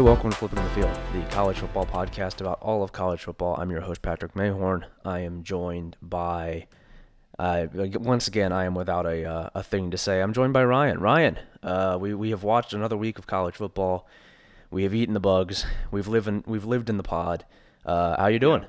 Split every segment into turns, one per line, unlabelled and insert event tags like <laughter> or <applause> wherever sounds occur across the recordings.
Hey, welcome to Flipping the Field, the college football podcast about all of college football. I'm your host, Patrick Mayhorn. I am joined by, uh, once again, I am without a, uh, a thing to say. I'm joined by Ryan. Ryan, uh, we, we have watched another week of college football. We have eaten the bugs. We've lived in, we've lived in the pod. Uh, how you doing?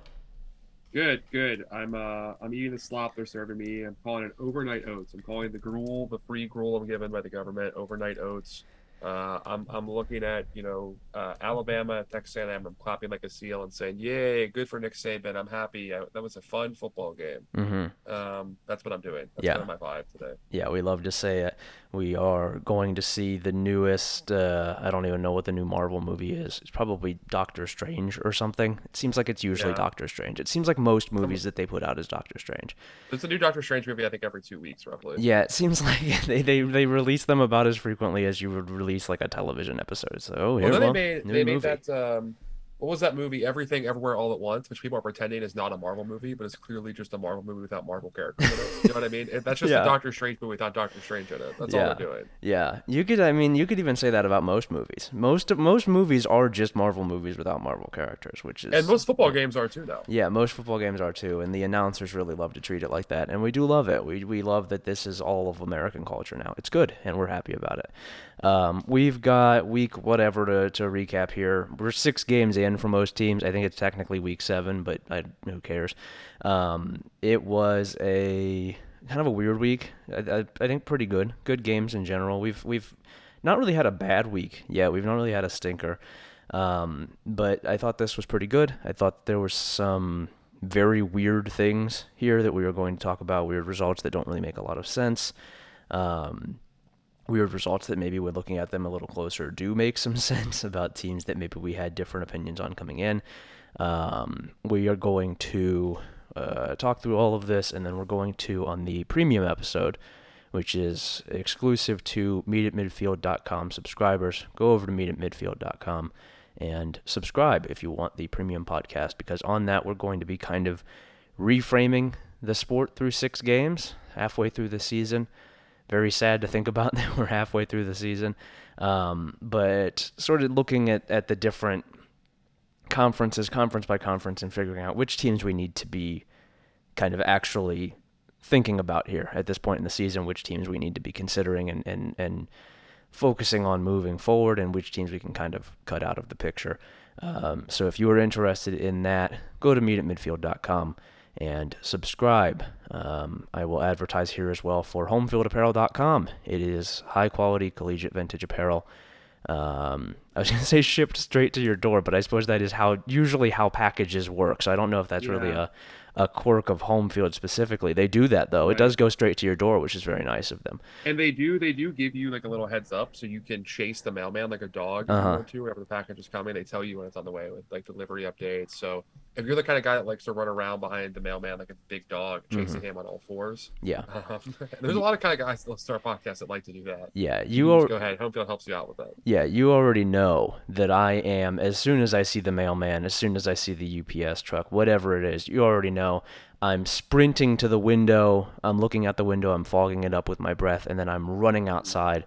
Good, good. I'm uh I'm eating the slop they're serving me. I'm calling it overnight oats. I'm calling the gruel, the free gruel I'm given by the government, overnight oats. Uh, I'm I'm looking at you know uh, Alabama, Texas A&M. I'm clapping like a seal and saying, "Yay, good for Nick Saban." I'm happy. I, that was a fun football game.
Mm-hmm.
Um, that's what I'm doing. That's
Yeah.
kind of my vibe today.
Yeah, we love to say it. We are going to see the newest. Uh, I don't even know what the new Marvel movie is. It's probably Doctor Strange or something. It seems like it's usually
Yeah.
Doctor Strange. It seems like most movies that they put out is Doctor Strange.
There's a new Doctor Strange movie. I think every two weeks, roughly.
Yeah, it seems <laughs> like they, they, they release them about as frequently as you would release like a television episode. So oh, here
Well,
well,
they made they made
movie.
that. Um, what was that movie? Everything, Everywhere, All at Once, which people are pretending is not a Marvel movie, but it's clearly just a Marvel movie without Marvel characters in it. You know what I mean? That's just
Yeah.
a Doctor Strange movie without Doctor Strange in it. That's all
Yeah.
they're doing.
Yeah, you could. I mean, you could even say that about most movies. Most most movies are just Marvel movies without Marvel characters, which is
And most football games are too now.
Yeah, most football games are too, and the announcers really love to treat it like that, and we do love it. We we love that this is all of American culture now. It's good, and we're happy about it. Um, we've got week whatever to, to recap here. We're six games in for most teams. I think it's technically week seven, but I, who cares? Um, it was a kind of a weird week. I, I, I think pretty good. Good games in general. We've we've not really had a bad week yet. We've not really had a stinker. Um, but I thought this was pretty good. I thought there were some very weird things here that we were going to talk about, weird results that don't really make a lot of sense. Um, weird results that maybe we're looking at them a little closer do make some <laughs> sense about teams that maybe we had different opinions on coming in. Um, we are going to uh, talk through all of this, and then we're going to, on the premium episode, which is exclusive to meetatmidfield.com subscribers, go over to meetatmidfield.com and subscribe if you want the premium podcast, because on that, we're going to be kind of reframing the sport through six games halfway through the season very sad to think <laughs> about that we're halfway through the season. Um, but sort of looking at, at the different conferences, conference by conference, and figuring out which teams we need to be kind of actually thinking about here at this point in the season, which teams we need to be considering and, and, and focusing on moving forward, and which teams we can kind of cut out of the picture. Um, so if you are interested in that, go to meetatmidfield.com and subscribe. Um, I will advertise here as well for homefieldapparel.com. It is high quality collegiate vintage apparel. Um, I was <laughs> going to say shipped straight to your door, but I suppose that is how usually how packages work. So I don't know if that's really a, a quirk of home field specifically. They do that though. It does go straight to your door, which is very nice of them.
And they do they do give you like a little heads up so you can chase the mailman like a dog if you
Uh-huh.
want to, wherever the package is coming. They tell you when it's on the way with like delivery updates. So if you're the kind of guy that likes to run around behind the mailman like a big dog, chasing
Mm-hmm.
him on all fours.
Yeah. <laughs>
Um, there's a lot of kind of guys that start podcasts that like to do that.
Yeah.
You
You
go ahead. Home field helps you out with that.
Yeah, you already know that I am, as soon as I see the mailman, as soon as I see the UPS truck, whatever it is, you already know I'm sprinting to the window. I'm looking out the window. I'm fogging it up with my breath, and then I'm running outside.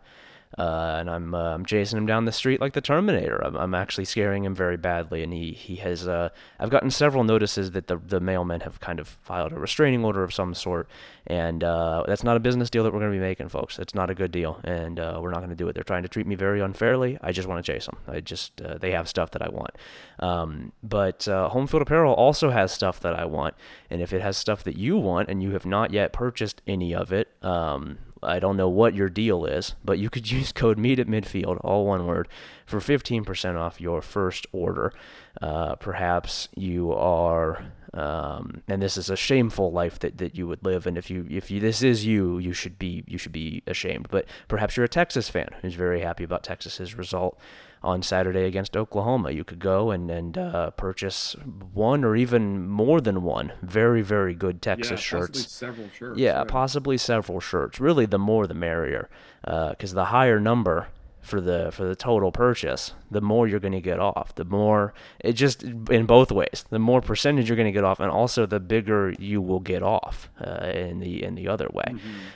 Uh, and I'm uh, I'm chasing him down the street like the Terminator. I'm, I'm actually scaring him very badly, and he he has. Uh, I've gotten several notices that the the mailmen have kind of filed a restraining order of some sort, and uh, that's not a business deal that we're going to be making, folks. It's not a good deal, and uh, we're not going to do it. They're trying to treat me very unfairly. I just want to chase them. I just uh, they have stuff that I want, um, but Home Field Apparel also has stuff that I want, and if it has stuff that you want and you have not yet purchased any of it, um, I don't know what your deal is, but you could <laughs> use code meet at midfield, all one word, for 15% off your first order. Uh, perhaps you are, um, and this is a shameful life that, that you would live. And if you if you this is you, you should be you should be ashamed. But perhaps you're a Texas fan who's very happy about Texas's result on Saturday against Oklahoma. You could go and and uh, purchase one or even more than one very very good Texas
yeah,
shirts.
possibly several shirts.
Yeah, possibly several shirts. Really, the more the merrier, because the higher number for the for the total purchase, the more you're going to get off. The more it just in both ways, the more percentage you're going to get off, and also the bigger you will get off uh, in the in the other way.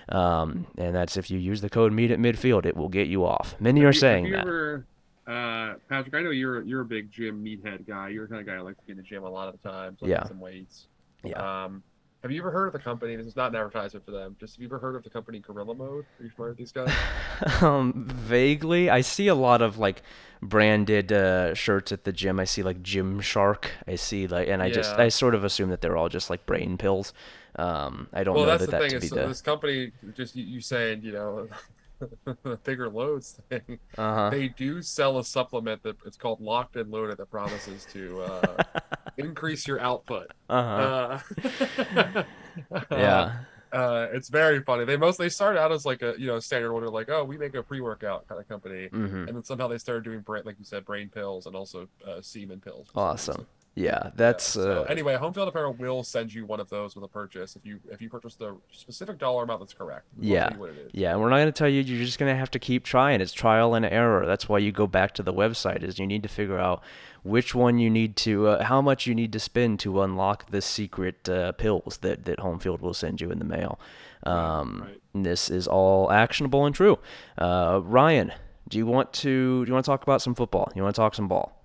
Um, and that's if you use the code meet at midfield, it will get you off. Many are
you-
saying
have
that.
Ever, Uh, Patrick, I know you're you're a big gym meathead guy. You're the kind of guy who likes to be in the gym a lot of the time, lifting
Yeah.
some weights.
Yeah.
Um, have you ever heard of the company? This is not an advertisement for them. Just have you ever heard of the company Gorilla Mode? Are you familiar with these guys? <laughs>
um, vaguely, I see a lot of like branded uh, shirts at the gym. I see like Gym Shark. I see like, and I just I sort of assume that they're all just like brain pills. Um, I don't
well,
know
that's
that
the
that
thing is
be
so
the.
this company just you, you saying you know <laughs> bigger loads thing.
Uh
They do sell a supplement that it's called Locked and Loaded that promises to uh, <laughs> increase your output.
huh.
Uh, <laughs>
Yeah.
Uh, it's very funny. They most they started out as like a you know standard order like, oh, we make a pre workout kind of company,
hmm
and then somehow they started doing brain, like you said, brain pills and also uh, semen pills.
Awesome. Yeah,
Yeah,
that's
so
uh,
anyway, Home Field Apparel will send you one of those with a purchase if you if you purchase the specific dollar amount that's correct.
Yeah.
what it is.
Yeah, and we're not going to tell you. You're just going to have to keep trying. It's trial and error. That's why you go back to the website. Is you need to figure out which one you need to, uh, how much you need to spend to unlock the secret uh, pills that that Home Field will send you in the mail. Um,
right.
This is all actionable and true. Uh, Ryan, do you want to do you want to talk about some football? You want to talk some ball?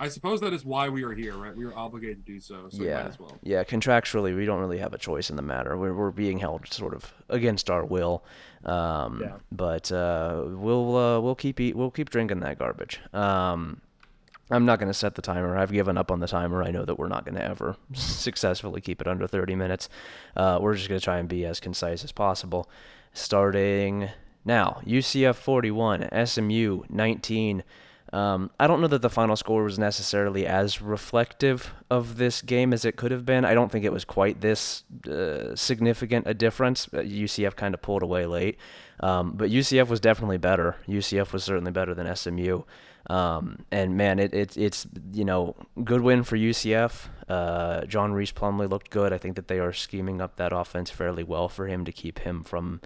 I suppose that is why we are here, right? We are obligated to do so, so we might
yeah,
as well.
yeah. Contractually, we don't really have a choice in the matter. We're we're being held sort of against our will. Um,
Yeah.
But uh, we'll uh, we'll keep eat we'll keep drinking that garbage. Um, I'm not going to set the timer. I've given up on the timer. I know that we're not going to ever successfully keep it under 30 minutes. Uh, we're just going to try and be as concise as possible. Starting now, UCF 41, SMU 19. Um, I don't know that the final score was necessarily as reflective of this game as it could have been. I don't think it was quite this uh, significant a difference. Uh, UCF kind of pulled away late, um, but UCF was definitely better. UCF was certainly better than SMU. Um, and man, it, it it's you know good win for UCF. Uh, John Rhys Plumlee looked good. I think that they are scheming up that offense fairly well for him to keep him from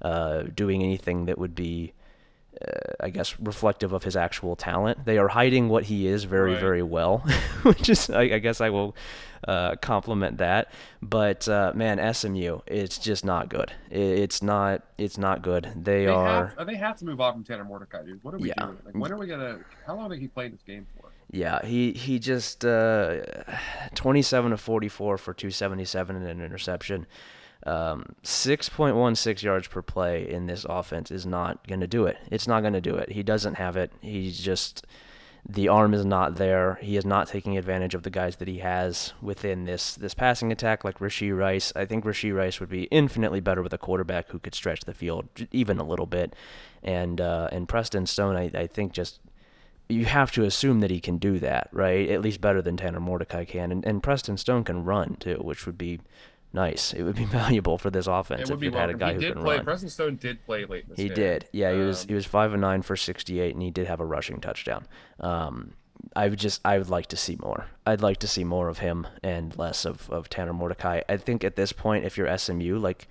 uh, doing anything that would be uh, I guess, reflective of his actual talent. They are hiding what he is very,
Right.
very well, <laughs> which is, I, I guess, I will uh, compliment that. But uh, man, SMU, it's just not good. It, it's not, it's not good. They,
They
are,
have, they have to move on from Tanner Mordecai, dude. What are we
Yeah.
doing? Like, when are we gonna? How long did he play this game for?
yeah. He he just uh, 27 to 44 for 277 and an interception. Um, 6.16 yards per play in this offense is not going to do it. It's not going to do it. He doesn't have it. He's just the arm is not there. He is not taking advantage of the guys that he has within this this passing attack, like Rashee Rice. I think Rashee Rice would be infinitely better with a quarterback who could stretch the field even a little bit. And uh, and Preston Stone, I, I think just you have to assume that he can do that, right? At least better than Tanner Mordecai can. And, and Preston Stone can run too, which would be nice. It would be <laughs> valuable for this offense if you had a guy
He
who
did
can
play.
run.
Preston Stone did play late
He
game.
did. Yeah, he was
Um,
he was five and nine for sixty eight, and he did have a rushing touchdown. Um, I would just I would like to see more. I'd like to see more of him and less of, of Tanner Mordecai. I think at this point, if you're SMU, like,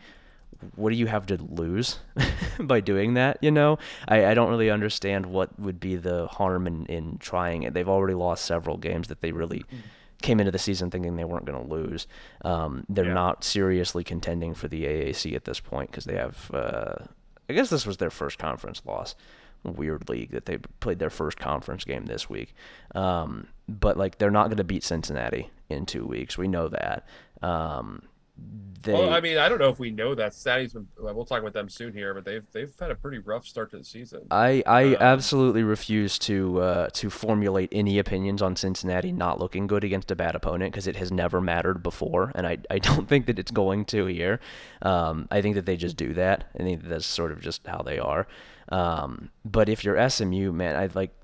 what do you have to lose <laughs> by doing that? You know, I, I don't really understand what would be the harm in, in trying it. They've already lost several games that they really came into the season thinking they weren't going to lose. Um, they're
Yeah.
not seriously contending for the AAC at this point because they have. Uh, I guess this was their first conference loss. Weird league that they played their first conference game this week. Um, but like they're not going to beat Cincinnati in two weeks. We know that. Um, they,
Well, I mean, I don't know if we know that. Cincinnati's been. well, We'll talk about them soon here, but they've they've had a pretty rough start to the season.
I, I
Um,
absolutely refuse to uh, to formulate any opinions on Cincinnati not looking good against a bad opponent because it has never mattered before, and I, I <laughs> don't think that it's going to here. Um, I think that they just do that. I think that's sort of just how they are. Um, but if you're SMU, man, I'd like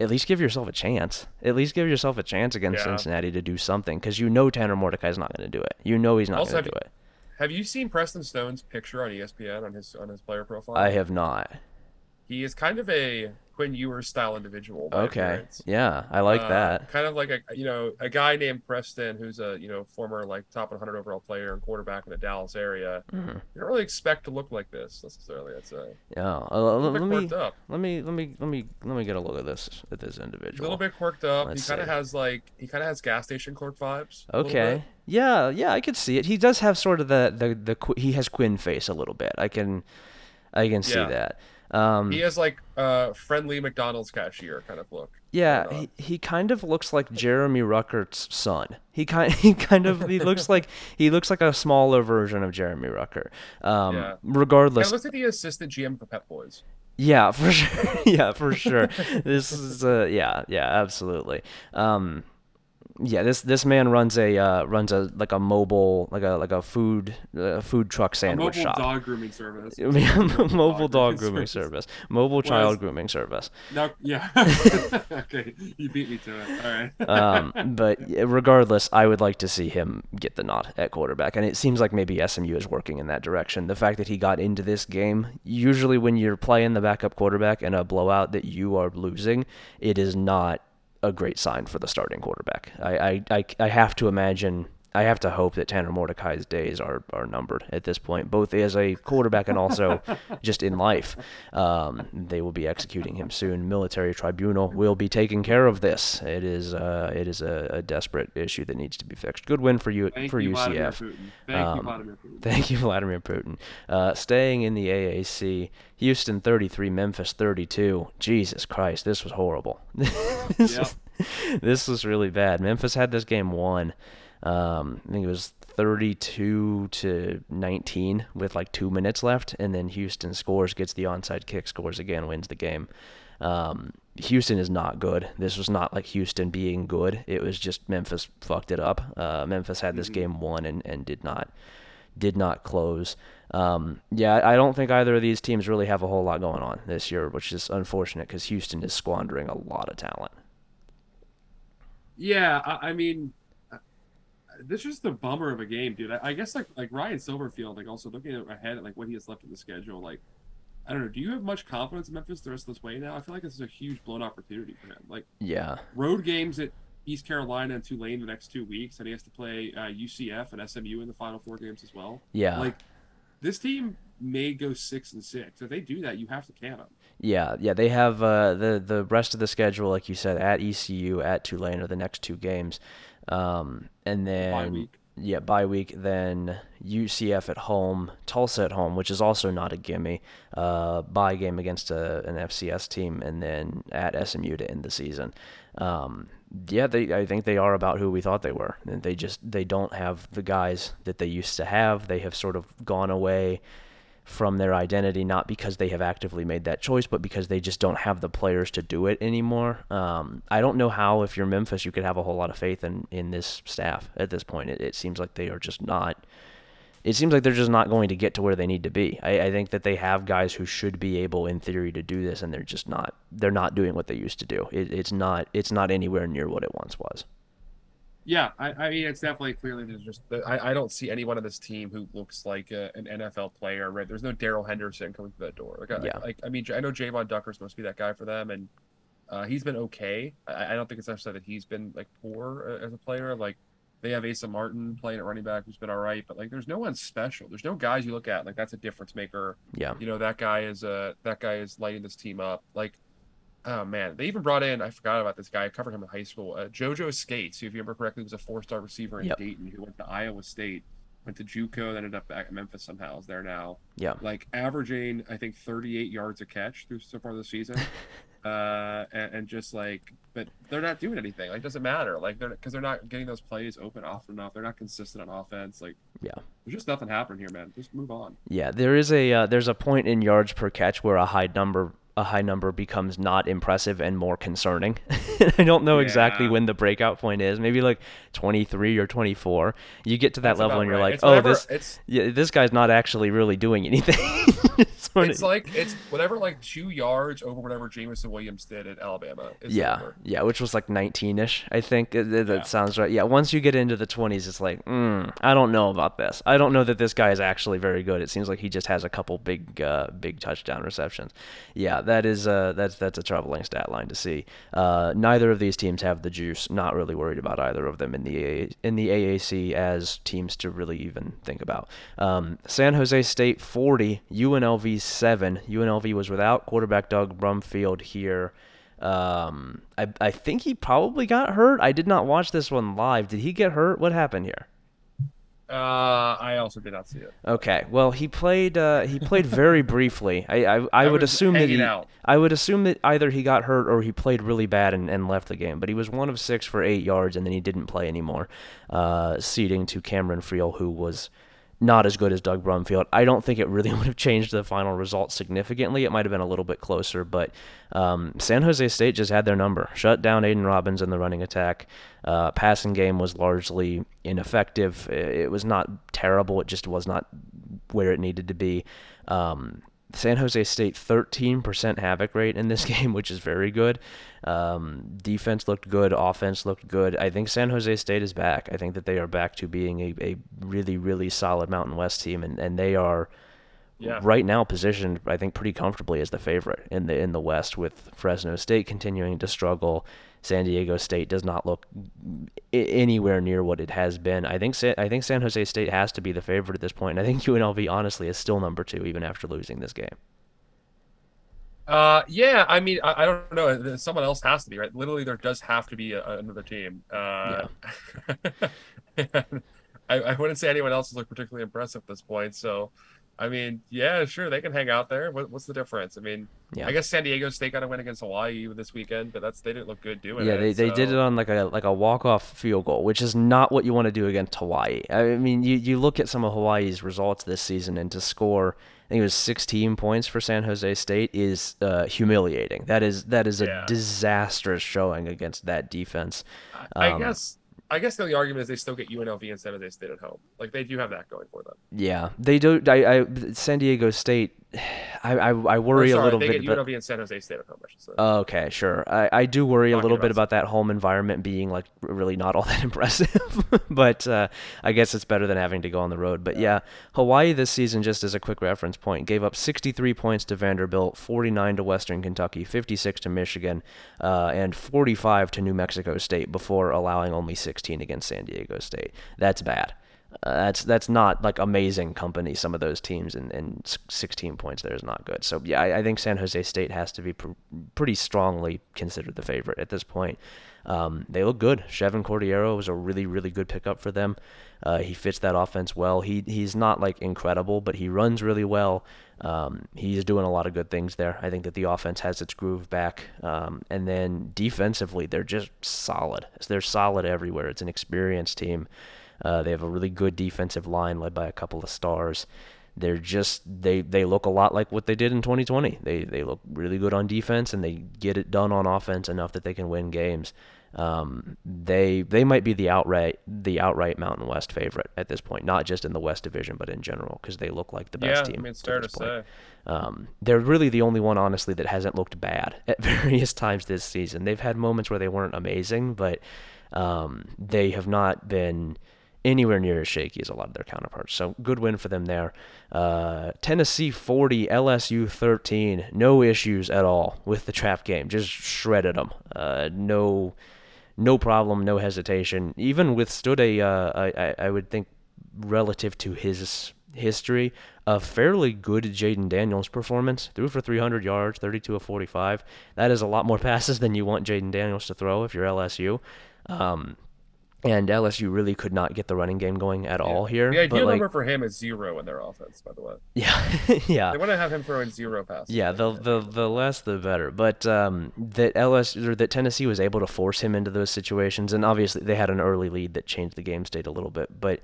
at least give yourself a chance. At least give yourself a chance against
Yeah.
Cincinnati to do something because you know Tanner Mordecai's not going to do it. You know he's not going to do it.
Have you seen Preston Stone's picture on ESPN on his on his player profile?
I have not.
He is kind of a Quinn Ewers style individual.
Okay.
appearance.
Yeah, I like
Uh,
that.
Kind of like a you know a guy named Preston who's a you know former like top 100 overall player and quarterback in the Dallas area.
Mhm.
You don't really expect to look like this necessarily. I'd say.
Yeah. Uh, let,
little bit
let me
up.
let me let me let me let me get a look at this at this
individual. a little bit quirked up.
Let's
he kind of has like he kind of has gas station clerk vibes.
Okay. Yeah, yeah, I could see it. He does have sort of the the the he has Quinn face a little bit. I can I can see
Yeah.
that. Um,
He has like a friendly McDonald's cashier kind of look.
Yeah, he, he kind of looks like Jeremy Ruckert's son. He kind <laughs> he kind of he looks like he looks like a smaller version of Jeremy Ruckert. Um,
Yeah.
regardless,
of looks like the assistant GM for Pep Boys.
yeah, for sure. <laughs> yeah, for sure. This is uh, yeah, yeah, absolutely. Um, yeah, this this man runs a uh, runs a like a mobile like a like a food uh, food truck
A
sandwich
mobile
shop.
dog grooming service. <laughs>
mobile dog grooming service, mobile child grooming service.
No, yeah. <laughs> okay, you beat me to it. All right.
um, <laughs> but regardless, I would like to see him get the nod at quarterback, and it seems like maybe SMU is working in that direction. The fact that he got into this game, usually when you're playing the backup quarterback in a blowout that you are losing, it is not a great sign for the starting quarterback. I, I, I, I have to imagine. I have to hope that Tanner Mordecai's days are, are numbered at this point, both as a quarterback and also <laughs> just in life. Um, they will be executing him soon. Military tribunal will be taking care of this. It is uh, it is a, a desperate issue that needs to be fixed. Good win for you
Thank
for
you,
UCF.
Thank
Um,
you, Vladimir Putin. <laughs>
Thank you, Vladimir Putin. Uh, staying in the AAC, Houston 33, Memphis 32. Jesus Christ, this was horrible. <laughs> this,
Yep.
was, this was really bad. Memphis had this game won. Um, I think it was 32 to 19 with like two minutes left, and then Houston scores, gets the onside kick, scores again, wins the game. Um, Houston is not good. This was not like Houston being good. It was just Memphis fucked it up. Uh, Memphis had this game won and, and did not did not close. Um, yeah, I don't think either of these teams really have a whole lot going on this year, which is unfortunate because Houston is squandering a lot of talent.
Yeah, I, I mean, this is the bummer of a game, dude. I, I guess like like Ryan Silverfield, like also looking ahead at like what he has left in the schedule, like I don't know. Do you have much confidence in Memphis the rest of this way now? I feel like this is a huge blown opportunity for him. Like
Yeah,
road games at East Carolina and Tulane the next two weeks, and he has to play uh, UCF and SMU in the final four games as well.
yeah.
Like this team may go six and six. If they do that, you have to can them.
Yeah, yeah, they have uh, the the rest of the schedule, like you said, at ECU, at Tulane are the next two games, um, and then
week.
yeah, bye week, then UCF at home, Tulsa at home, which is also not a gimme, uh, bye game against a, an FCS team, and then at SMU to end the season. Um, yeah, they I think they are about who we thought they were. And They just they don't have the guys that they used to have. They have sort of gone away from their identity, not because they have actively made that choice, but because they just don't have the players to do it anymore. Um, I don't know how, if you're Memphis, you could have a whole lot of faith in, in this staff at this point. It, it seems like they are just not. It seems like they're just not going to get to where they need to be. I, I think that they have guys who should be able, in theory, to do this, and they're just not. They're not doing what they used to do. It, it's not. It's not anywhere near what it once was.
Yeah, I, I mean, it's definitely clearly there's just I, I don't see anyone on this team who looks like a, an NFL player. Right? There's no Darrell Henderson coming through that door. Like, I,
Yeah.
like I mean, I know Javon Ducker's supposed to be that guy for them, and uh, he's been okay. I, I don't think it's necessarily that he's been like poor uh, as a player. Like they have Asa Martin playing at running back, who's been all right, but like there's no one special. There's no guys you look at like that's a difference maker.
Yeah.
You know that guy is uh that guy is lighting this team up. Like Oh man, they even brought in. I forgot about this guy. I covered him in high school. Uh, JoJo Scates, who, if you remember correctly, was a four-star receiver in
Yep.
Dayton who went to Iowa State, went to JUCO, then ended up back at Memphis somehow. Is there now?
Yeah.
Like averaging, I think, 38 yards a catch through so far this season, <laughs> uh, and, and just like, but they're not doing anything. Like, doesn't matter. Like, they're because they're not getting those plays open often enough. They're not consistent on offense. Like,
Yeah.
there's just nothing happening here, man. Just move on.
Yeah, there is a uh, there's a point in yards per catch where a high number a high number becomes not impressive and more concerning. <laughs> I don't know exactly when the breakout point is. Maybe like 23 or 24. You get to that
That's
level and you're
right.
like,
It's
"Oh,
whatever-
this
it's
yeah, this guy's not actually really doing anything."
It's <laughs> like it's whatever like two yards over whatever Jameson Williams did at Alabama. Is
yeah,
over.
yeah, which was like 19ish, I think. Uh, That, that
Yeah.
sounds right. Yeah, once you get into the 20s, it's like, mm, I don't know about this. I don't know that this guy is actually very good. It seems like he just has a couple big, uh, big touchdown receptions. Yeah, that is uh, that's that's a troubling stat line to see. Uh, neither of these teams have the juice. Not really worried about either of them in the AA, in the AAC as teams to really even think about. Um, San Jose State 40, UNLV 7. UNLV was without quarterback Doug Brumfield here. Um, I I think he probably got hurt. I did not watch this one live. Did he get hurt? What happened here?
Uh, I also did not see it.
Okay, well he played uh, he played very <laughs> briefly. I I, I,
I
would assume that he
out.
I would assume that either he got hurt or he played really bad and, and left the game. But he was one of six for eight yards and then he didn't play anymore, uh, ceding to Cameron Friel, who was not as good as Doug Brumfield. I don't think it really <laughs> would have changed the final result significantly. It might have been a little bit closer, but um, San Jose State just had their number. Shut down Aidan Robbins in the running attack. Uh, passing game was largely ineffective. It was not terrible. It just was not where it needed to be. Um, San Jose State 13% havoc rate in this <laughs> game, which is very good. Um, defense looked good, offense looked good. I think San Jose State is back. I think that they are back to being a, a really, really solid Mountain West team, and, and they are
Yeah.
right now positioned, I think, pretty comfortably as the favorite in the in the West, with Fresno State continuing to struggle. San Diego State does not look i- anywhere near what it has been. I think Sa- I think San Jose State has to be the favorite at this point, and I think <laughs> UNLV honestly is still number two even after losing this game.
Uh, yeah. I mean, I, I don't know. Someone else has to be right. Literally, there does have to be a, another team. Uh, <laughs> I, I wouldn't say anyone else has looked particularly impressive at this point. So, I mean, yeah, sure, they can hang out there. What, what's the difference? I mean,
Yeah.
I guess San Diego State got a win against Hawaii this weekend, but that's they didn't look good doing
Yeah,
it.
Yeah, they, they did it on like a like a walk off field goal, which is not what you want to do against Hawaii. I mean, you, you look at some of Hawaii's results this season, and to score, I think it was 16 points for San Jose State is uh, humiliating. That is that is a
Yeah.
disastrous showing against that defense.
I
Um,
guess. I guess the argument is they still get UNLV instead of they stayed at home. Like they do have that going for them.
Yeah, they do. I, I San Diego State. I I, I
Or,
worry
sorry,
a little
they
bit.
get
But,
UNLV and San Jose State at home. I.
Okay, sure. I, I do worry a little bit
about
about that home environment being like really not all <laughs> that impressive, <laughs> but uh, I guess it's better than having to go on the road. But yeah, Hawaii this season, just as a quick reference point, gave up 63 points to Vanderbilt, 49 to Western Kentucky, 56 to Michigan, uh, and 45 to New Mexico State before allowing only 16 against San Diego State. That's bad. Uh, that's that's not like amazing company. Some of those teams and, and 16 points there is not good. So yeah, I, I think San Jose State has to be pr- pretty strongly considered the favorite at this point. Um, they look good. Chevan Cordeiro was a really really good pickup for them. Uh, he fits that offense well. He he's not like incredible, but he runs really well. Um, he's doing a lot of good things there. I think that the offense has its groove back. Um, and then defensively, they're just solid. They're solid everywhere. It's an experienced team. Uh, they have a really good defensive line led by a couple of stars. They're just they they look a lot like what they did in 2020. They they look really good on defense and they get it done on offense enough that they can win games. Um, they they might be the outright the outright Mountain West favorite at this point, not just in the West Division but in general because they look like the
yeah,
best team.
I mean it's
to
fair to say.
Um, they're really the only one, honestly, that hasn't looked bad <laughs> at various times this season. They've had moments where they weren't amazing, but um, they have not been anywhere near as shaky as a lot of their counterparts. So good win for them there. Uh, Tennessee 40, LSU 13. No issues at all with the trap game. Just shredded them. Uh, no, no problem, no hesitation. Even withstood a, uh, I, I- would think, relative to his history, a fairly good Jayden Daniels performance. Threw for 300 yards, 32 of 45. That is a lot more <laughs> passes than you want Jayden Daniels to throw if you're LSU. Um, and LSU really could not get the running game going at all here.
Yeah, the ideal
like,
number for him is zero in their offense. By the way, <laughs>
yeah, <laughs> yeah.
they want to have him throwing zero passes.
Yeah, the the the less the better. But um, that LSU or that Tennessee was able to force him into those situations, and obviously they had an early lead that changed the game state a little bit. But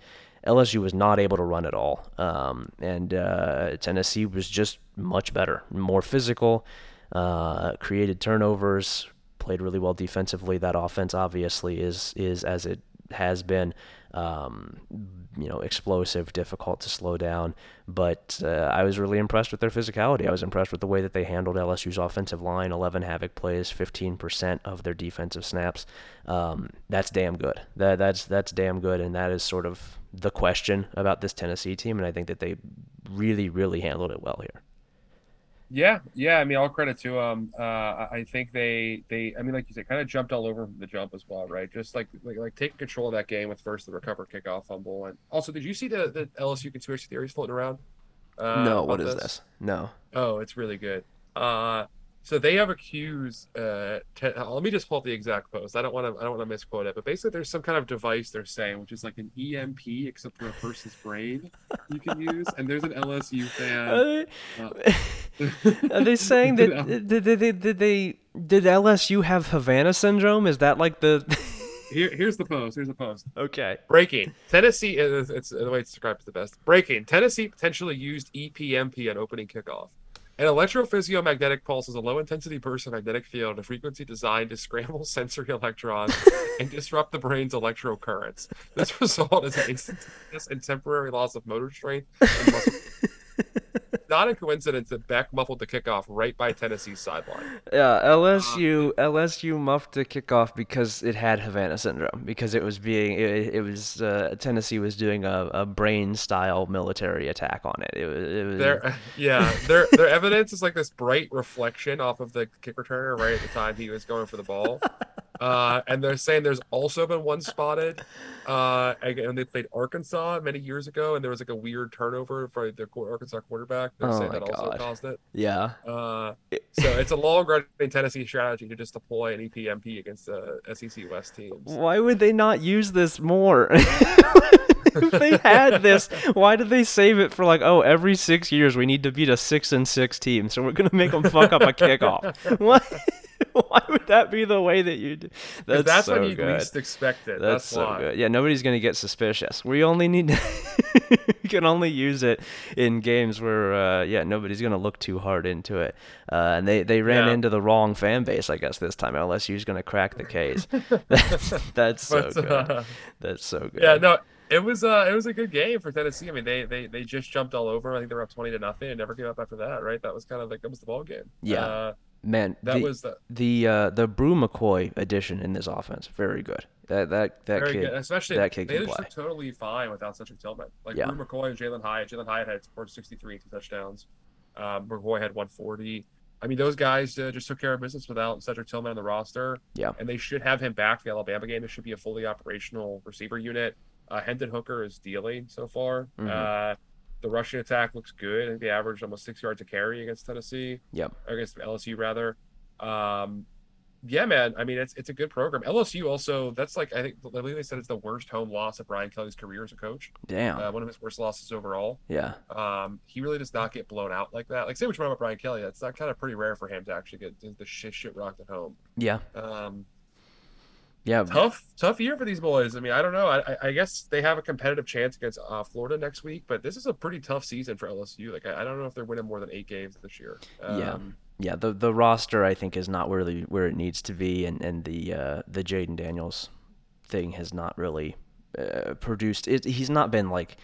LSU was not able to run at all, um, and uh, Tennessee was just much better, more physical, uh, created turnovers, played really well defensively. That offense obviously is is as it has been. Um, you know, explosive, difficult to slow down. But uh, I was really impressed with their physicality. I was impressed with the way that they handled LSU's offensive line 11 havoc plays, 15% of their defensive snaps. Um, that's damn good. That, that's, that's damn good. And that is sort of the question about this Tennessee team. And I think that they really, really handled it well here.
Yeah, yeah. I mean, all credit to them. Uh, I think they, they. I mean, like you said, kind of jumped all over the jump as well, right? Just like, like, like taking control of that game with first the recover kickoff fumble, and also, did you see the the LSU conspiracy theories floating around? Uh,
no, what is this? No.
Oh, it's really good. Uh, So they have accused. Uh, te- let me just pull up the exact post. I don't want to. I don't want to misquote it, but basically, there's some kind of device they're saying, which is like an EMP, except for a person's brain, you can use. And there's an LSU fan.
Are they,
Uh, <laughs>
are they saying <laughs> that did, did, did, did they did LSU have Havana syndrome? Is that like the <laughs>
Here, here's the post. Here's the post.
okay?
Breaking. Tennessee. It's, it's the way it's described is the best. Breaking. Tennessee potentially used EPMP on opening kickoff. An electrophysiomagnetic pulse is a low-intensity burst of magnetic field, a frequency designed to scramble <laughs> sensory electrons and disrupt the brain's electrocurrents. This <laughs> result is an instantaneous and temporary loss of motor strength and muscle. <laughs> Not a coincidence that Beck muffled the kickoff right by Tennessee's sideline.
Yeah, LSU LSU muffed the kickoff because it had Havana syndrome because it was being it, it was uh, Tennessee was doing a, a brain style military attack on it. It was, it was
Their <laughs> yeah, their their evidence is like this bright reflection off of the kick returner right at the time he was going for the ball. <laughs> Uh, and they're saying there's also been one spotted. Uh, again, they played Arkansas many years ago, and there was like a weird turnover for the Arkansas quarterback. They're
Oh
saying that also caused it.
yeah.
Uh, so <laughs> it's a long-running Tennessee strategy to just deploy an EPMP against the SEC West teams.
Why would they not use this more? <laughs> if they <laughs> had this, why did they save it for like, oh, every six years we need to beat a six and six team, so we're gonna make them fuck up a kickoff? Why? <laughs> Why would that be the way that you do? That's,
That's,
so
when you
good.
least expect it.
That's,
That's,
so
why.
good. Yeah, nobody's gonna get suspicious. We only need to. <laughs> you can only use it in games where, uh, yeah, nobody's gonna look too hard into it. Uh, and they, they ran
Yeah.
into the wrong fan base, I guess, this time. LSU's gonna crack the case. <laughs> that's, that's so
But,
good.
uh,
That's so good.
Yeah, no, it was uh it was a good game for Tennessee. I mean, they they they just jumped all over. I think they were up twenty to nothing and never gave up after that, right? That was kind of like that was the ball game.
Yeah. Man.
that
the,
was the
the uh, the Bru McCoy addition in this offense, very good. That that that
very
kid.
good. Especially
that kid
they
can play.
totally fine without Cedric Tillman. Like
Yeah.
Bru McCoy and Jalin Hyatt. Jalin Hyatt had scored sixty three two touchdowns. Um, McCoy had one forty. I mean, those guys uh, just took care of business without Cedric Tillman on the roster.
Yeah.
and they should have him back for the Alabama game. It should be a fully operational receiver unit. Uh, Hendon Hooker is dealing so far.
Mhm.
Uh, the rushing attack looks good. I think they averaged almost six yards a carry against Tennessee,
Yep.
against LSU rather. Um, yeah, man. I mean, it's it's a good program. LSU also. That's like I think I believe they said it's the worst home loss of Brian Kelly's career as a coach.
Damn.
Uh, one of his worst losses overall.
yeah.
Um, he really does not get blown out like that. Like say what you want about Brian Kelly, that's not kind of pretty rare for him to actually get the- the shit shit rocked at home.
Yeah.
Um,
Yeah.
tough tough year for these boys. I mean, I don't know. I, I- I guess they have a competitive chance against uh, Florida next week, but this is a pretty tough season for LSU. Like I, I don't know if they're winning more than eight games this year.
Yeah.
Um,
yeah, the the roster I think is not really where it needs to be, and and the uh, the Jayden Daniels thing has not really uh, produced. It, he's not been like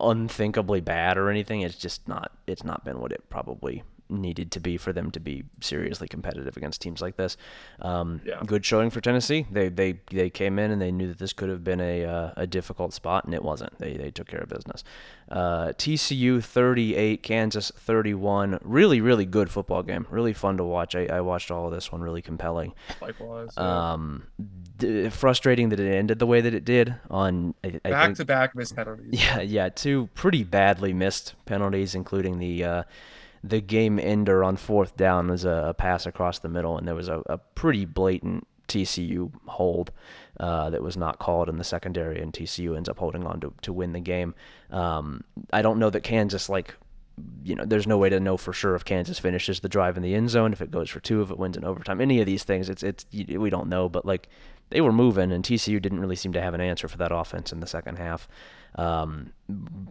unthinkably bad or anything. It's just not. It's not been what it probably needed to be for them to be seriously competitive against teams like this. Um,
Yeah.
Good showing for Tennessee. They they they came in and they knew that this could have been a uh, a difficult spot, and it wasn't. They they took care of business. Uh, TCU 38, Kansas 31. Really really good football game. Really fun to watch. I, I watched all of this one. Really compelling.
likewise, yeah.
Um, d- frustrating that it ended the way that it did. On I, I
back
think,
to back missed penalties. <laughs>
yeah, yeah, two pretty badly missed penalties, including the uh, the game ender on fourth down was a, a pass across the middle, and there was a, a pretty blatant TCU hold uh, that was not called in the secondary, and TCU ends up holding on to, to win the game. Um, I don't know that Kansas like. You know, there's no way to know for sure if Kansas finishes the drive in the end zone, if it goes for two, if it wins in overtime. Any of these things, it's it's we don't know. But like they were moving, and TCU didn't really seem to have an answer for that offense in the second half. Um,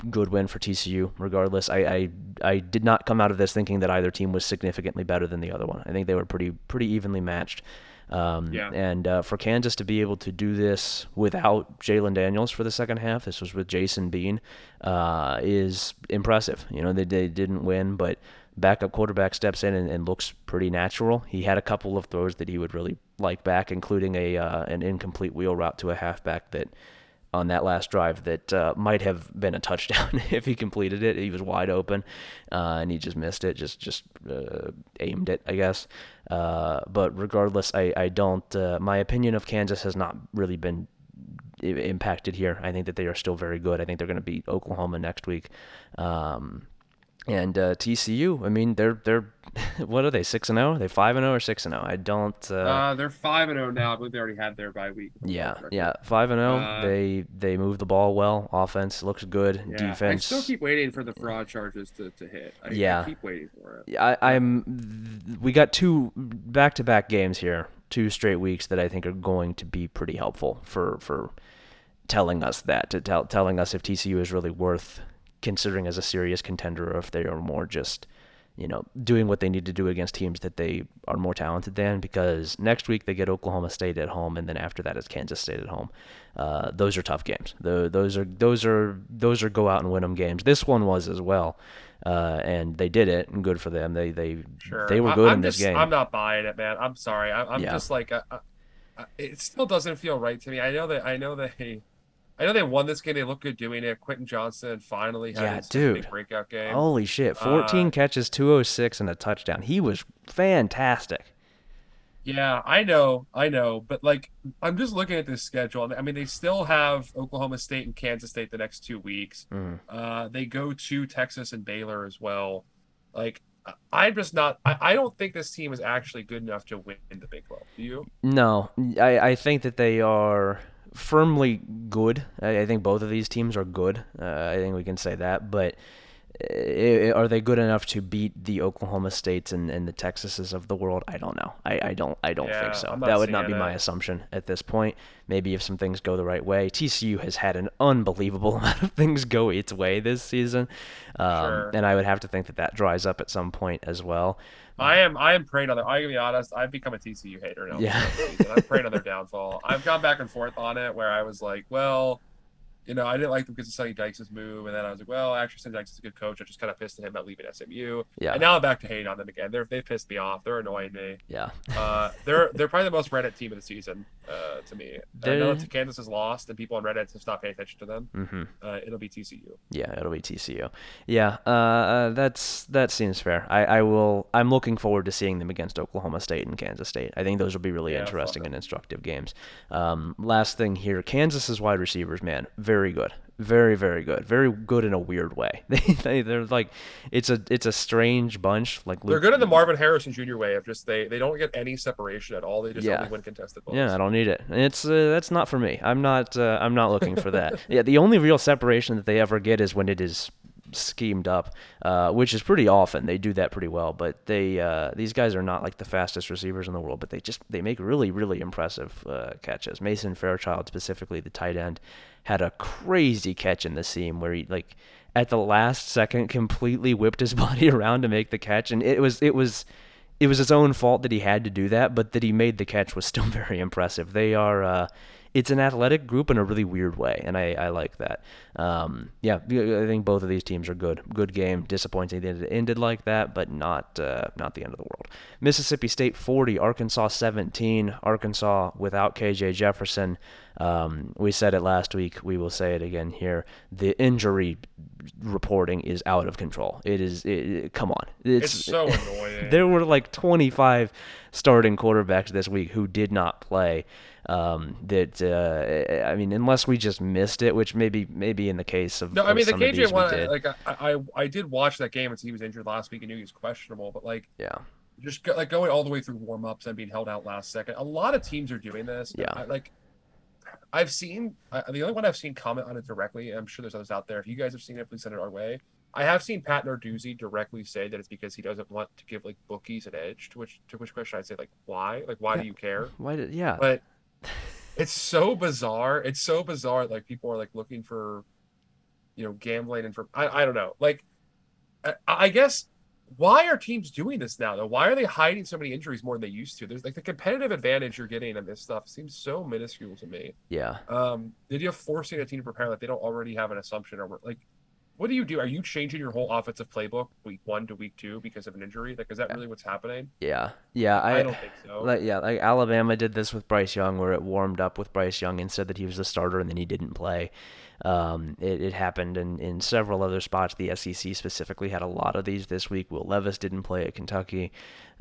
good win for TCU. Regardless, I, I I did not come out of this thinking that either team was significantly better than the other one. I think they were pretty pretty evenly matched. Um,
Yeah.
And uh, for Kansas to be able to do this without Jalon Daniels for the second half, this was with Jason Bean, uh, is impressive. You know, they, they didn't win, but backup quarterback steps in and, and looks pretty natural. He had a couple of throws that he would really like back, including a uh, an incomplete wheel route to a halfback that on that last drive that uh, might have been a touchdown <laughs> if he completed it. He was wide open, uh, and he just missed it. Just just uh, aimed it, I guess. Uh, but regardless, I I don't. Uh, my opinion of Kansas has not really been impacted here. I think that they are still very good. I think they're going to beat Oklahoma next week. Um, And uh, TCU, I mean, they're they're <laughs> what are they six and zero? Are they five and zero or six and zero? I don't. Uh,
Uh, they're five and zero now. I believe they already had their bye week.
yeah, yeah, five and zero.
Uh,
they they move the ball well. Offense looks good.
Yeah,
Defense.
I still keep waiting for the fraud charges to, to hit. I,
Yeah.
I keep waiting for it.
I, I'm. We got two back-to-back games here, two straight weeks that I think are going to be pretty helpful for for telling us that, to tell telling us if TCU is really worth considering as a serious contender, or if they are more just, you know, doing what they need to do against teams that they are more talented than. Because next week they get Oklahoma State at home, and then after that is Kansas State at home. Uh, those are tough games. The, those are those are those are go out and win them games. This one was as well. Uh, and they did it, and good for them. They they
Sure.
they were good
I'm
in this
just-
game.
I'm not buying it, man. I'm sorry. I, I'm
Yeah.
just like, uh, uh, it still doesn't feel right to me. I know that. I know they. I know they won this game. They look good doing it. Quentin Johnston finally had
Yeah,
his
dude.
big breakout game.
Holy shit! 14
Uh,
catches, 206, and a touchdown. He was fantastic.
Yeah, I know, I know, but like, I'm just looking at this schedule. I mean, they still have Oklahoma State and Kansas State the next two weeks.
Mm.
Uh, they go to Texas and Baylor as well. Like, I- I'm just not. I, I don't think this team is actually good enough to win the Big 12. Do you?
No, I, I think that they are firmly good. I, I think both of these teams are good. Uh, I think we can say that. But uh, are they good enough to beat the Oklahoma States and, and the Texases of the world? I don't know. I, I don't I don't
Yeah,
think so. That would not be
seeing
my assumption at this point. Maybe if some things go the right way. TCU has had an unbelievable <laughs> amount of things go its way this season, um,
Sure.
and I would have to think that that dries up at some point as well.
I am. I am praying on their. I'm gonna be honest. I've become a TCU hater now.
Yeah.
I'm praying on their downfall. I've gone back and forth on it, where I was like, well, you know, I didn't like them because of Sonny Dykes' move, and then I was like, well, actually, Sonny Dykes is a good coach. I just kind of pissed at him about leaving SMU,
Yeah,
and now I'm back to hating on them again. They're they pissed me off. They're annoying me.
yeah.
Uh, they're they're probably the most Reddit team of the season uh, to me. I know
They're-
Kansas is lost, and people on Reddit have stopped paying attention to them.
hmm
Uh, it'll be TCU.
Yeah, it'll be TCU. Yeah, uh, uh, that's that seems fair. I, I will. I'm looking forward to seeing them against Oklahoma State and Kansas State. I think those will be really
Yeah,
interesting and instructive games. Um, last thing here, Kansas's wide receivers, man, very good, very very good, very good in a weird way. <laughs> They, they they're like, it's a it's a strange bunch. Like
They're
Luke-
good in the Marvin Harrison Jr. way of just they they don't get any separation at all. They just
Yeah.
only win contested balls.
Yeah, I don't need it. And It's uh, that's not for me. I'm not uh, I'm not looking for that. <laughs> yeah, the only real separation that they ever get is when it is schemed up, uh, which is pretty often. They do that pretty well. But they uh, these guys are not like the fastest receivers in the world, but they just they make really really impressive uh, catches. Mason Fairchild specifically, the tight end, had a crazy catch in the seam where he like at the last second completely whipped his <laughs> body around to make the catch, and it was it was it was his own fault that he had to do that, but that he made the catch was still <laughs> very impressive. They are, uh, it's an athletic group in a really weird way, and I, I like that. Um, yeah, I think both of these teams are good. Good game. Disappointing that it ended like that, but not uh, not the end of the world. Mississippi State 40, Arkansas 17. Arkansas without KJ Jefferson. Um, we said it last week. We will say it again here. The injury reporting is out of control. It is. It, come on.
It's so <laughs> annoying.
There were like 25 starting quarterbacks this week who did not play. Um, that uh, I mean, unless we just missed it, which maybe maybe in the case of
No, I mean the KJ one. Like I, I, I did watch that game and see he was injured last week and knew he was questionable. But like,
yeah,
just go, like going all the way through warm ups and being held out last second. A lot of teams are doing this.
Yeah.
I, like I've seen I, the only one I've seen comment on it directly. I'm sure there's others out there. If you guys have seen it, please send it our way. I have seen Pat Narduzzi directly say that it's because he doesn't want to give like bookies an edge. To which to which question I say like why? Like why
Yeah.
do you care?
why did yeah
But <laughs> it's so bizarre. It's so bizarre. Like people are like looking for, you know, gambling and for I, I don't know. Like, I, I guess why are teams doing this now though? Why are they hiding so many injuries more than they used to? There's like the competitive advantage you're getting in this stuff seems so minuscule to me.
yeah
Um, the idea of forcing a team to prepare like they don't already have an assumption or like. What do you do? Are you changing your whole offensive playbook week one to week two because of an injury? Like, is that really what's happening?
yeah yeah
I,
I,
don't think so.
like yeah like Alabama did this with Bryce Young where it warmed up with Bryce Young and said that he was the starter and then he didn't play. Um, it, it happened in, in several other spots. The SEC specifically had a lot of these this week. Will Levis didn't play at Kentucky.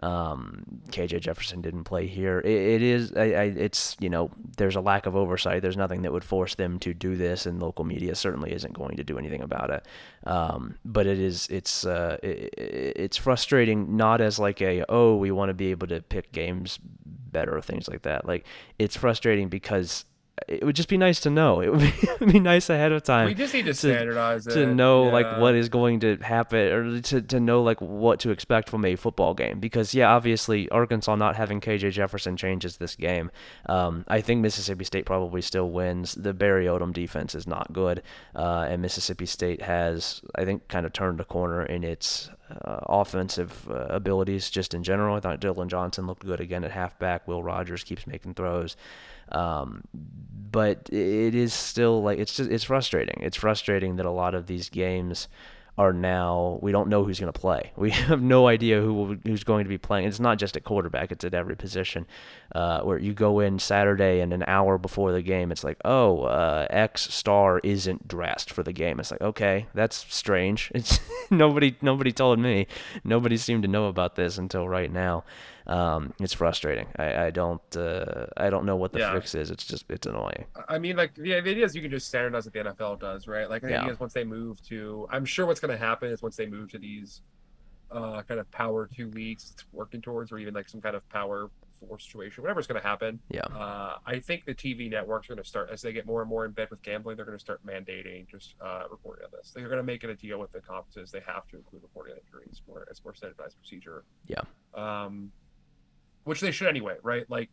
Um, KJ Jefferson didn't play here. It, it is, I, I, it's you know, there's a lack of oversight. There's nothing that would force them to do this, and local media certainly isn't going to do anything about it. Um, but it is, it's, uh, it, it's frustrating. Not as like a oh, we want to be able to pick games better or things like that. Like it's frustrating because it would just be nice to know. <laughs> It would be, it would be nice ahead of time.
We just need to, standardize it.
to
it.
know
yeah.
like what is going to happen or to, to know like what to expect from a football game because yeah obviously Arkansas not having KJ Jefferson changes this game um, I think Mississippi State probably still wins the Barry Odom defense is not good uh, and Mississippi State has I think kind of turned a corner in its uh, offensive uh, abilities just in general I thought Dillon Johnson looked good again at halfback Will Rogers keeps making throws um, but it is still like it's just it's frustrating. It's frustrating that a lot of these games are now we don't know who's going to play. <laughs> We have no idea who who's going to be playing. It's not just at quarterback; it's at every position. Uh, where you go in Saturday and an hour before the game, it's like, oh, uh, X star isn't dressed for the game. It's like, okay, that's strange. <laughs> It's nobody nobody told me. Nobody seemed to know about this until right now. Um, it's frustrating. I, I don't uh, I don't know what the
Yeah.
fix is. It's just it's annoying.
I mean, like the idea is you can just standardize what the NFL does, right? Like the
Yeah.
idea is once they move to, I'm sure what's going to happen is once they move to these uh, kind of power two leagues it's working towards, or even like some kind of power four situation, whatever's going to happen.
Yeah.
Uh, I think the TV networks are going to start as they get more and more in bed with gambling. They're going to start mandating just uh, reporting on this. They're going to make it a deal with the conferences. They have to include reporting on injuries more as more standardized procedure.
Yeah.
Um, which they should anyway, right? Like,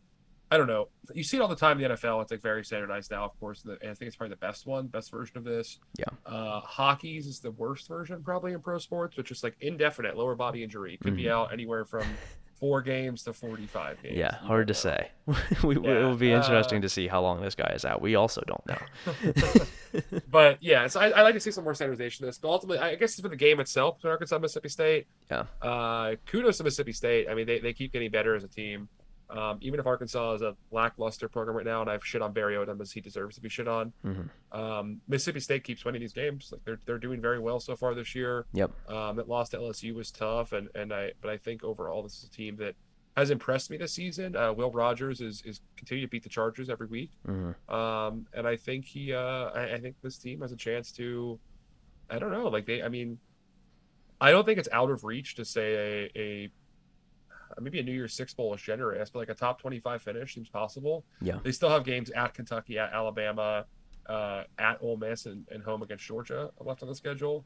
I don't know. You see it all the time in the NFL. It's like very standardized now, of course. And I think it's probably the best one, best version of this.
Yeah.
Uh, hockey's is the worst version probably in pro sports, which is like indefinite lower body injury. Could be
Mhm.
out anywhere from <laughs> four games to 45 games.
Yeah, hard to
know.
say. <laughs> we, It will be interesting
uh,
to see how long this guy is out. We also don't know. <laughs>
but yeah, so I, I like to see some more standardization of this. But ultimately, I guess it's for the game itself between Arkansas Mississippi State.
Yeah.
Uh, kudos to Mississippi State. I mean, they, they keep getting better as a team. Um, even if Arkansas is a lackluster program right now, and I've shit on Barry Odom as he deserves to be shit on,
Mhm.
um, Mississippi State keeps winning these games. Like they're they're doing very well so far this year.
Yep.
Um, that loss to LSU was tough, and and I but I think overall this is a team that has impressed me this season. Uh, Will Rogers is is continuing to beat the Chargers every week.
hmm
Um, and I think he, uh, I, I think this team has a chance to, I don't know, like they, I mean, I don't think it's out of reach to say a, a maybe a New Year's Six bowl is generous, but like a top twenty-five finish seems possible.
Yeah.
They still have games at Kentucky, at Alabama, uh, at Ole Miss, and, and home against Georgia left on the schedule,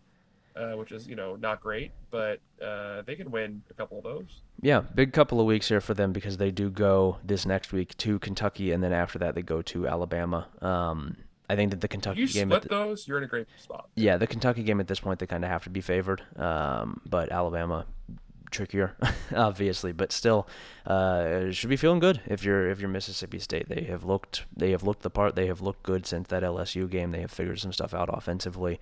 uh, which is you know not great, but uh, they can win a couple of those.
Yeah, big couple of weeks here for them because they do go this next week to Kentucky, and then after that they go to Alabama. Um, I think that the Kentucky
you
game.
split
At the,
those, you're in a great spot.
yeah, the Kentucky game at this point they kind of have to be favored. Um, but Alabama trickier, <laughs> obviously, but still uh, should be feeling good if you're if you're Mississippi State. They have looked they have looked the part. They have looked good since that LSU game. They have figured some stuff out offensively.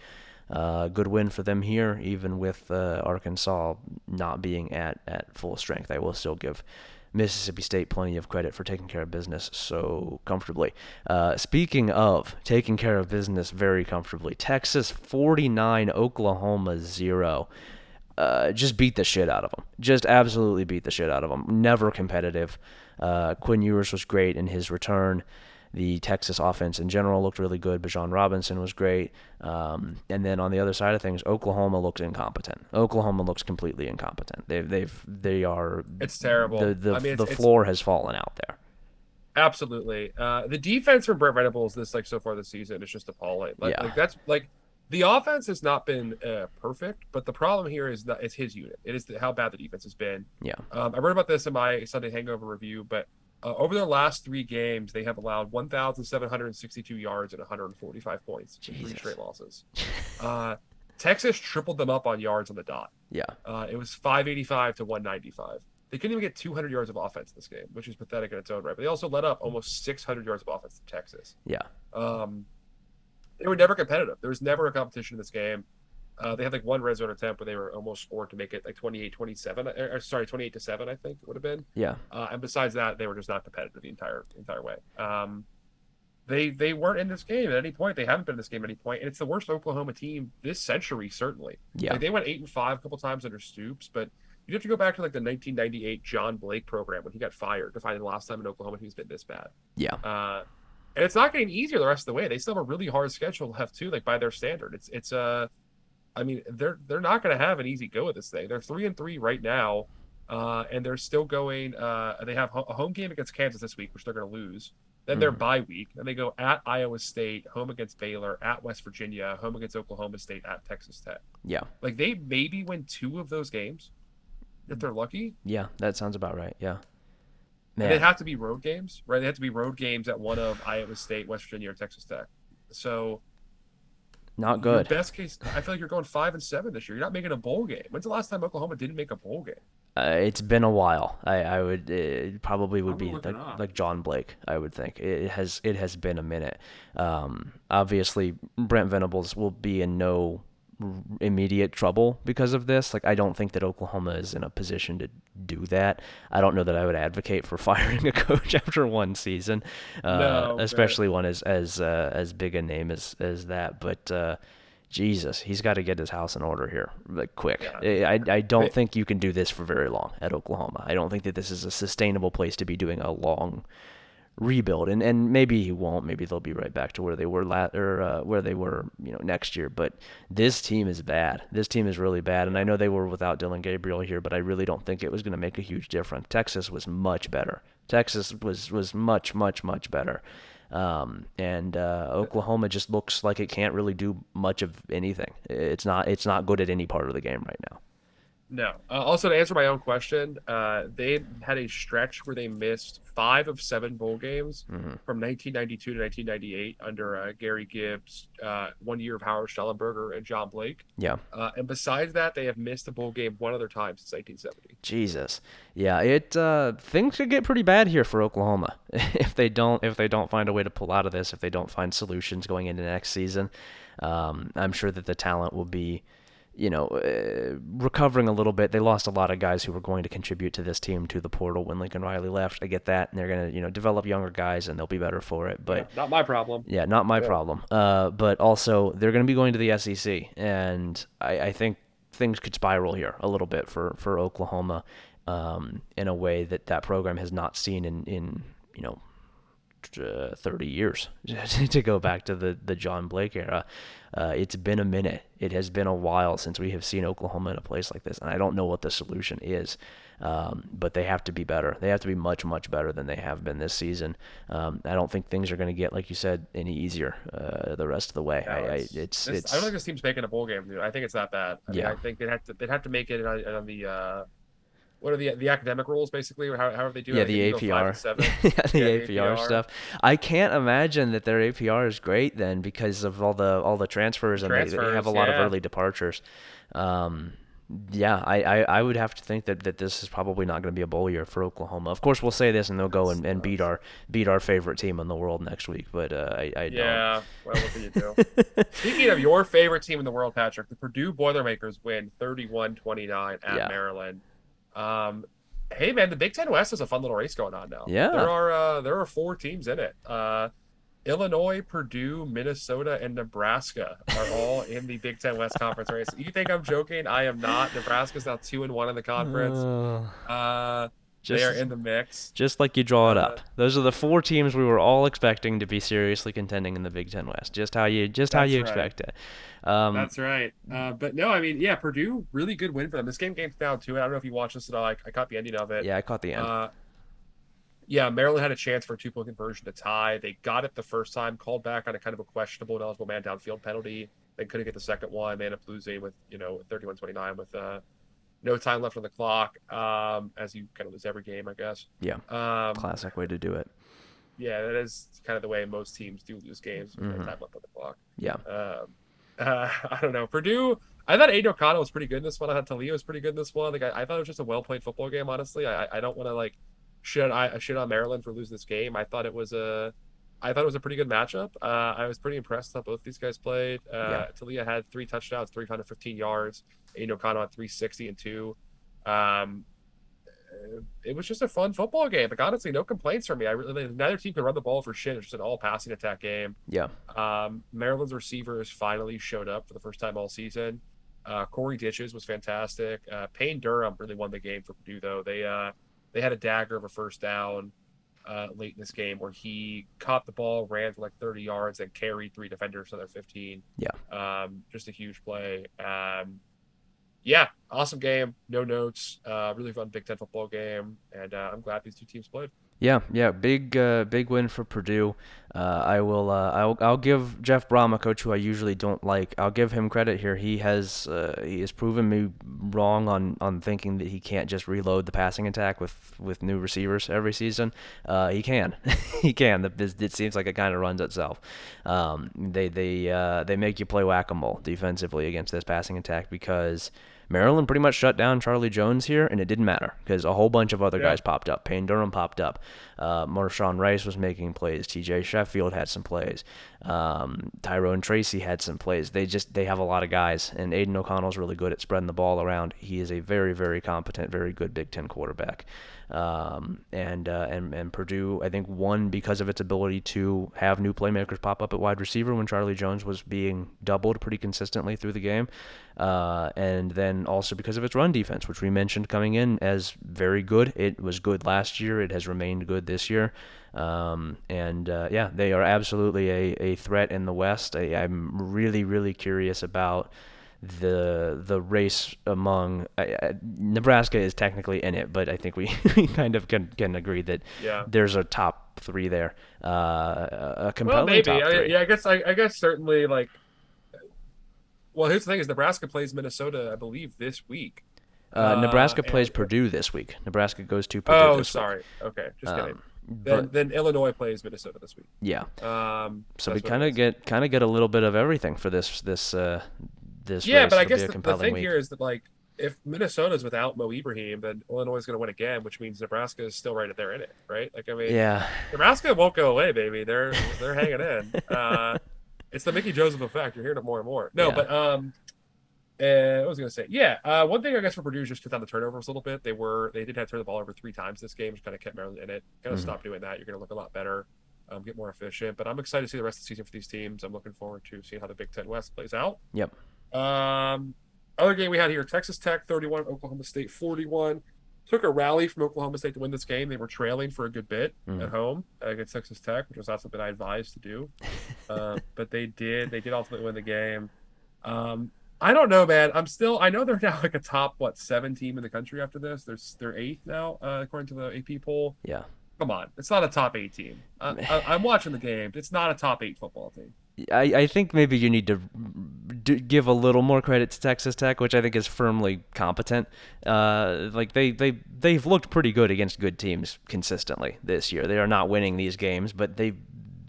Uh, good win for them here, even with uh, Arkansas not being at, at full strength. I will still give Mississippi State plenty of credit for taking care of business so comfortably. Uh, speaking of taking care of business very comfortably, Texas 49, Oklahoma 0 uh, just beat the shit out of them. Just absolutely beat the shit out of them. Never competitive. Uh, Quinn Ewers was great in his return. The Texas offense in general looked really good. Bijan Robinson was great. Um, and then on the other side of things, Oklahoma looks incompetent. Oklahoma looks completely incompetent. They've they've they are
It's terrible.
the the,
I mean, it's-
the
it's-
floor has fallen out there.
Absolutely. Uh, the defense from Brent Venables this like so far this season is just appalling. Like,
Yeah.
like that's like the offense has not been uh, perfect, but the problem here is that it's his unit. It is the, how bad the defense has been.
Yeah.
Um, I wrote about this in my Sunday Hangover review, but uh, over their last three games, they have allowed 1,762 yards and 145 points in three straight losses. Uh, Texas tripled them up on yards on the dot.
Yeah.
Uh, it was 585 to 195. They couldn't even get 200 yards of offense in this game, which is pathetic in its own right. But they also let up almost 600 yards of offense to Texas.
Yeah.
Um, they were never competitive. There was never a competition in this game. Uh, they had like one red zone attempt where they were almost scored to make it like 28 27. Or, or sorry, 28 to 7, I think it would have been.
Yeah.
Uh, and besides that, they were just not competitive the entire entire way. Um, they they weren't in this game at any point. They haven't been in this game at any point, and it's the worst Oklahoma team this century, certainly.
Yeah.
Like they went eight and five a couple times under Stoops, but you have to go back to like the 1998 John Blake program when he got fired to find the last time in Oklahoma he's been this bad.
Yeah.
Uh, and it's not getting easier the rest of the way. They still have a really hard schedule left too, like by their standard. It's it's uh, I mean they're they're not going to have an easy go at this thing. They're three and three right now, uh, and they're still going. Uh, they have a home game against Kansas this week, which they're going to lose. Then their
Mhm.
bye week. Then they go at Iowa State, home against Baylor, at West Virginia, home against Oklahoma State, at Texas Tech.
Yeah.
Like they maybe win two of those games if they're lucky.
Yeah. That sounds about right. Yeah.
And
Man.
they have to be road games, right? They have to be road games at one of Iowa State, West Virginia, or Texas Tech. So
not
your
good.
best case, I feel like you're going five and seven this year. You're not making a bowl game. When's the last time Oklahoma didn't make a bowl game?
Uh, it's been a while. I, I would it probably would
I'm
be like,
up.
like John Blake. I would think it has it has been a minute. Um, obviously, Brent Venables will be in no r- immediate trouble because of this. Like I don't think that Oklahoma is in a position to do that. I don't know that I would advocate for <laughs> firing a coach <laughs> after one season, uh,
No,
especially one as as uh, as big a name as as that. But uh, Jesus, he's got to get his house in order here, like quick.
Yeah.
I, I I don't think you can do this for very long at Oklahoma. I don't think that this is a sustainable place to be doing a long rebuild. And and maybe he won't. Maybe they'll be right back to where they were la- or uh, where they were, you know, next year. But this team is bad. This team is really bad. And I know they were without Dillon Gabriel here, but I really don't think it was going to make a huge difference. Texas was much better. Texas was was much much much better. Um, and uh, Oklahoma just looks like it can't really do much of anything. It's not it's not good at any part of the game right now.
No. Uh, also, to answer my own question, uh, they had a stretch where they missed five of seven bowl games
Mhm.
from 1992 to 1998 under uh, Gary Gibbs, uh, one year of Howard Schnellenberger and John Blake.
Yeah.
Uh, and besides that, they have missed a bowl game one other time since 1970.
Jesus. Yeah, it uh, things could get pretty bad here for Oklahoma <laughs> if they don't if they don't find a way to pull out of this. If they don't find solutions going into next season, um, I'm sure that the talent will be, you know, uh, recovering a little bit. They lost a lot of guys who were going to contribute to this team to the portal when Lincoln Riley left. I get that, and they're gonna you know develop younger guys and they'll be better for it. But
not my problem.
yeah, not my
Yeah.
problem. Uh, but also they're going to be going to the SEC, and I, I think things could spiral here a little bit for for Oklahoma, um, in a way that that program has not seen in in you know. Uh, 30 years <laughs> to go back to the, the John Blake era. Uh, it's been a minute. It has been a while since we have seen Oklahoma in a place like this, and I don't know what the solution is. Um, but they have to be better. They have to be much, much better than they have been this season. Um, I don't think things are going to get, like you said, any easier uh, the rest of the way.
No,
I, I,
it's-
it's,
I don't think this team's making a bowl game, dude. I think it's that bad. I mean,
Yeah.
I think they'd have to they'd have to make it on, on the uh, what are the the academic rules basically, or how are they doing?
yeah, the
you go five and
APR. <laughs> yeah, the
Yeah,
APR,
APR.
stuff. I can't imagine that their APR is great then because of all the all the transfers and they, they have a
Transfers,
lot of early departures. Um, yeah, I, I, I would have to think that, that this is probably not going to be a bowl year for Oklahoma. Of course, we'll say this and they'll go and, and beat our beat our favorite team in the world next week. But uh, I, I don't.
Yeah, well, what can you do? <laughs> Speaking of your favorite team in the world, Patrick, the Purdue Boilermakers win 31-29 at
Yeah.
Maryland. Um, hey man, the Big Ten West is a fun little race going on now.
Yeah.
there are uh, there are four teams in it. Uh, Illinois, Purdue, Minnesota, and Nebraska are all in the Big Ten West conference race. You think I'm joking? I am not. Nebraska's now two and one in the conference.
Uh,
Uh,
just,
they are in the mix.
just like you draw it
Uh,
up. Those are the four teams we were all expecting to be seriously contending in the Big Ten West. Just how you just how you
right.
expect it. Um,
That's right. Uh, but no, I mean, yeah, Purdue, really good win for them. This game came down to it. I don't know if you watched this at all. I, I caught the ending of it.
yeah, I caught the end.
Uh, yeah, Maryland had a chance for a two point conversion to tie. They got it the first time, called back on a kind of a questionable ineligible man downfield penalty. They couldn't get the second one. They ended up losing with, you know, 31 29 with uh, no time left on the clock, um, as you kind of lose every game, I guess.
Yeah.
Um,
Classic way to do it.
yeah, that is kind of the way most teams do lose games with no
Mhm.
time left on the clock.
Yeah.
Um, uh, <laughs> I don't know. Purdue. I thought Aidan O'Connell was pretty good in this one. I thought Taulia was pretty good in this one. Like I, I thought it was just a well played football game. Honestly, I I don't want to like shit I shit on Maryland for losing this game. I thought it was a I thought it was a pretty good matchup. Uh, I was pretty impressed how both these guys played. Uh,
Yeah.
Taulia had three touchdowns, 315 yards. Aidan O'Connell had 360 and two. Um, it was just a fun football game. Like honestly, no complaints from me. I really neither team could run the ball for shit. It's just an all passing attack game.
Yeah.
Um, Maryland's receivers finally showed up for the first time all season. Uh, Corey Dyches was fantastic. Uh, Payne Durham really won the game for Purdue though. They uh, they had a dagger of a first down uh, late in this game where he caught the ball, ran for like 30 yards, and carried three defenders to their 15.
Yeah.
Um, just a huge play. Um, yeah, awesome game. No notes. Uh, really fun Big Ten football game, and uh, I'm glad these two teams played.
Yeah, yeah, big, uh, big win for Purdue. Uh, I will, uh, I'll, I'll give Jeff Brohm, a coach who I usually don't like, I'll give him credit here. He has, uh, he has proven me wrong on, on thinking that he can't just reload the passing attack with, with new receivers every season. Uh, he can, <laughs> he can. It seems like it kind of runs itself. Um, they, they, uh, they make you play whack-a-mole defensively against this passing attack because. Maryland pretty much shut down Charlie Jones here, and it didn't matter because a whole bunch of other yeah. guys popped up. Payne Durham popped up. Uh, Mershawn Rice was making plays. T.J. Sheffield had some plays. Um, Tyrone Tracy had some plays. They just they have a lot of guys, and Aidan O'Connell's really good at spreading the ball around. He is a very very competent, very good Big Ten quarterback. Um, and uh, and and Purdue, I think, won because of its ability to have new playmakers pop up at wide receiver when Charlie Jones was being doubled pretty consistently through the game, uh, and then also because of its run defense, which we mentioned coming in as very good. It was good last year. It has remained good this year. Um, and uh, yeah, they are absolutely a, a threat in the West. I, I'm really, really curious about the the race among uh, Nebraska is technically in it, but I think <laughs> we, kind of can, can agree that
yeah.
there's a top three there, uh, a compelling
well, maybe.
top three.
I, yeah, I guess I, I guess certainly like. Well, here's the thing: is Nebraska plays Minnesota, I believe, this week.
Uh, Nebraska uh, plays and, Purdue this week. Nebraska goes to Purdue.
Oh, sorry. Week. Okay, just kidding. Um, then, but, then Illinois plays Minnesota this week.
Yeah.
Um,
so we kind of get kind of get a little bit of everything for this this uh, this.
Yeah, but I guess
the,
the, thing
week.
here is that like if Minnesota's without Mo Ibrahim, then Illinois is going to win again, which means Nebraska is still right there in it, right? Like I mean,
yeah,
Nebraska won't go away, baby. They're <laughs> they're hanging in. Uh, it's the Mickey Joseph effect. You're hearing it more and more. No,
yeah.
but um, uh, what was going to say? Yeah, uh, one thing I guess for Purdue is just cut down the turnovers a little bit. They were they did have to turn the ball over three times this game, which kind of kept Maryland in it. Kind of mm-hmm. stop doing that. You're going to look a lot better, um, get more efficient. But I'm excited to see the rest of the season for these teams. I'm looking forward to seeing how the Big Ten West plays out.
Yep.
Um, other game we had here: Texas Tech 31, Oklahoma State 41. Took a rally from Oklahoma State to win this game. They were trailing for a good bit mm. at home against Texas Tech, which was not something I advised to do. <laughs> uh, but they did. They did ultimately win the game. Um, I don't know, man. I'm still. I know they're <laughs> now like a top what seven team in the country after this. They're they're eighth now uh, according to the AP poll.
Yeah.
Come on, it's not a top eight team. I, am watching the game. It's not a top eight football team.
I, I think maybe you need to give a little more credit to Texas Tech, which I think is firmly competent. Uh, like they they they've looked pretty good against good teams consistently this year. They are not winning these games, but they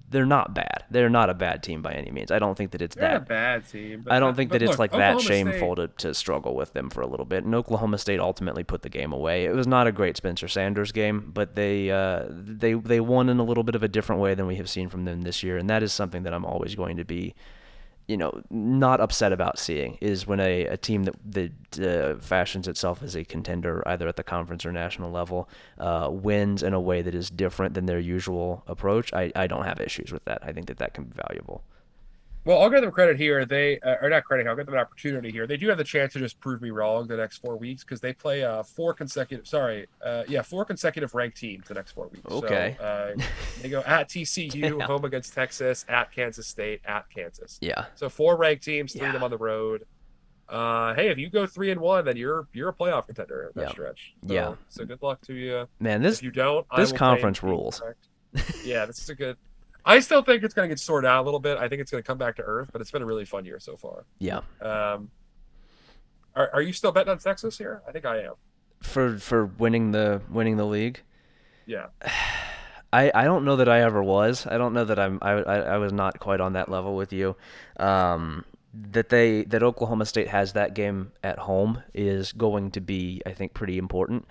they're not bad. They're not a bad team by any means. I don't think that it's
they're
that
a bad team.
I don't think that
look,
it's like
Oklahoma
that shameful
State...
to, to struggle with them for a little bit. And Oklahoma State ultimately put the game away. It was not a great Spencer Sanders game, but they uh, they they won in a little bit of a different way than we have seen from them this year, and that is something that I'm always going to be you know, not upset about seeing is when a, a team that, that uh, fashions itself as a contender, either at the conference or national level, uh, wins in a way that is different than their usual approach. I, I don't have issues with that. I think that that can be valuable.
Well, I'll give them credit here. They uh, are not credit. I'll give them an opportunity here. They do have the chance to just prove me wrong the next four weeks because they play uh, four consecutive. Sorry, uh, yeah, four consecutive ranked teams the next four weeks.
Okay.
So, uh, <laughs> they go at TCU, home against Texas, at Kansas State, at Kansas.
Yeah.
So four ranked teams, three
Yeah.
of them on the road. Uh, hey, if you go three and one, then you're you're a playoff contender that
Yeah.
stretch. So,
Yeah.
So good luck to you.
Man, this
if you don't,
this conference
claim to be
rules.
yeah, this is a good. I still think it's going to get sorted out a little bit. I think it's going to come back to earth, but it's been a really fun year so far.
yeah.
Um, are, are you still betting on Texas here? I think I am.
For for winning the winning the league.
Yeah. <sighs>
I, I don't know that I ever was. I don't know that I'm I, I, I was not quite on that level with you. Um, that they that Oklahoma State has that game at home is going to be I think pretty important.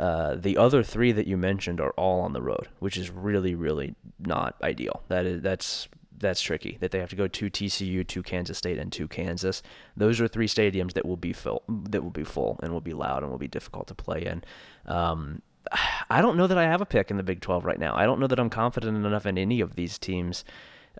Uh, the other three that you mentioned are all on the road, which is really really not ideal. That is that's that's tricky. That they have to go to TCU, to Kansas State, and to Kansas. Those are three stadiums that will be full that will be full and will be loud and will be difficult to play in. Um, <sighs> I don't know that I have a pick in the Big 12 right now. I don't know that I'm confident enough in any of these teams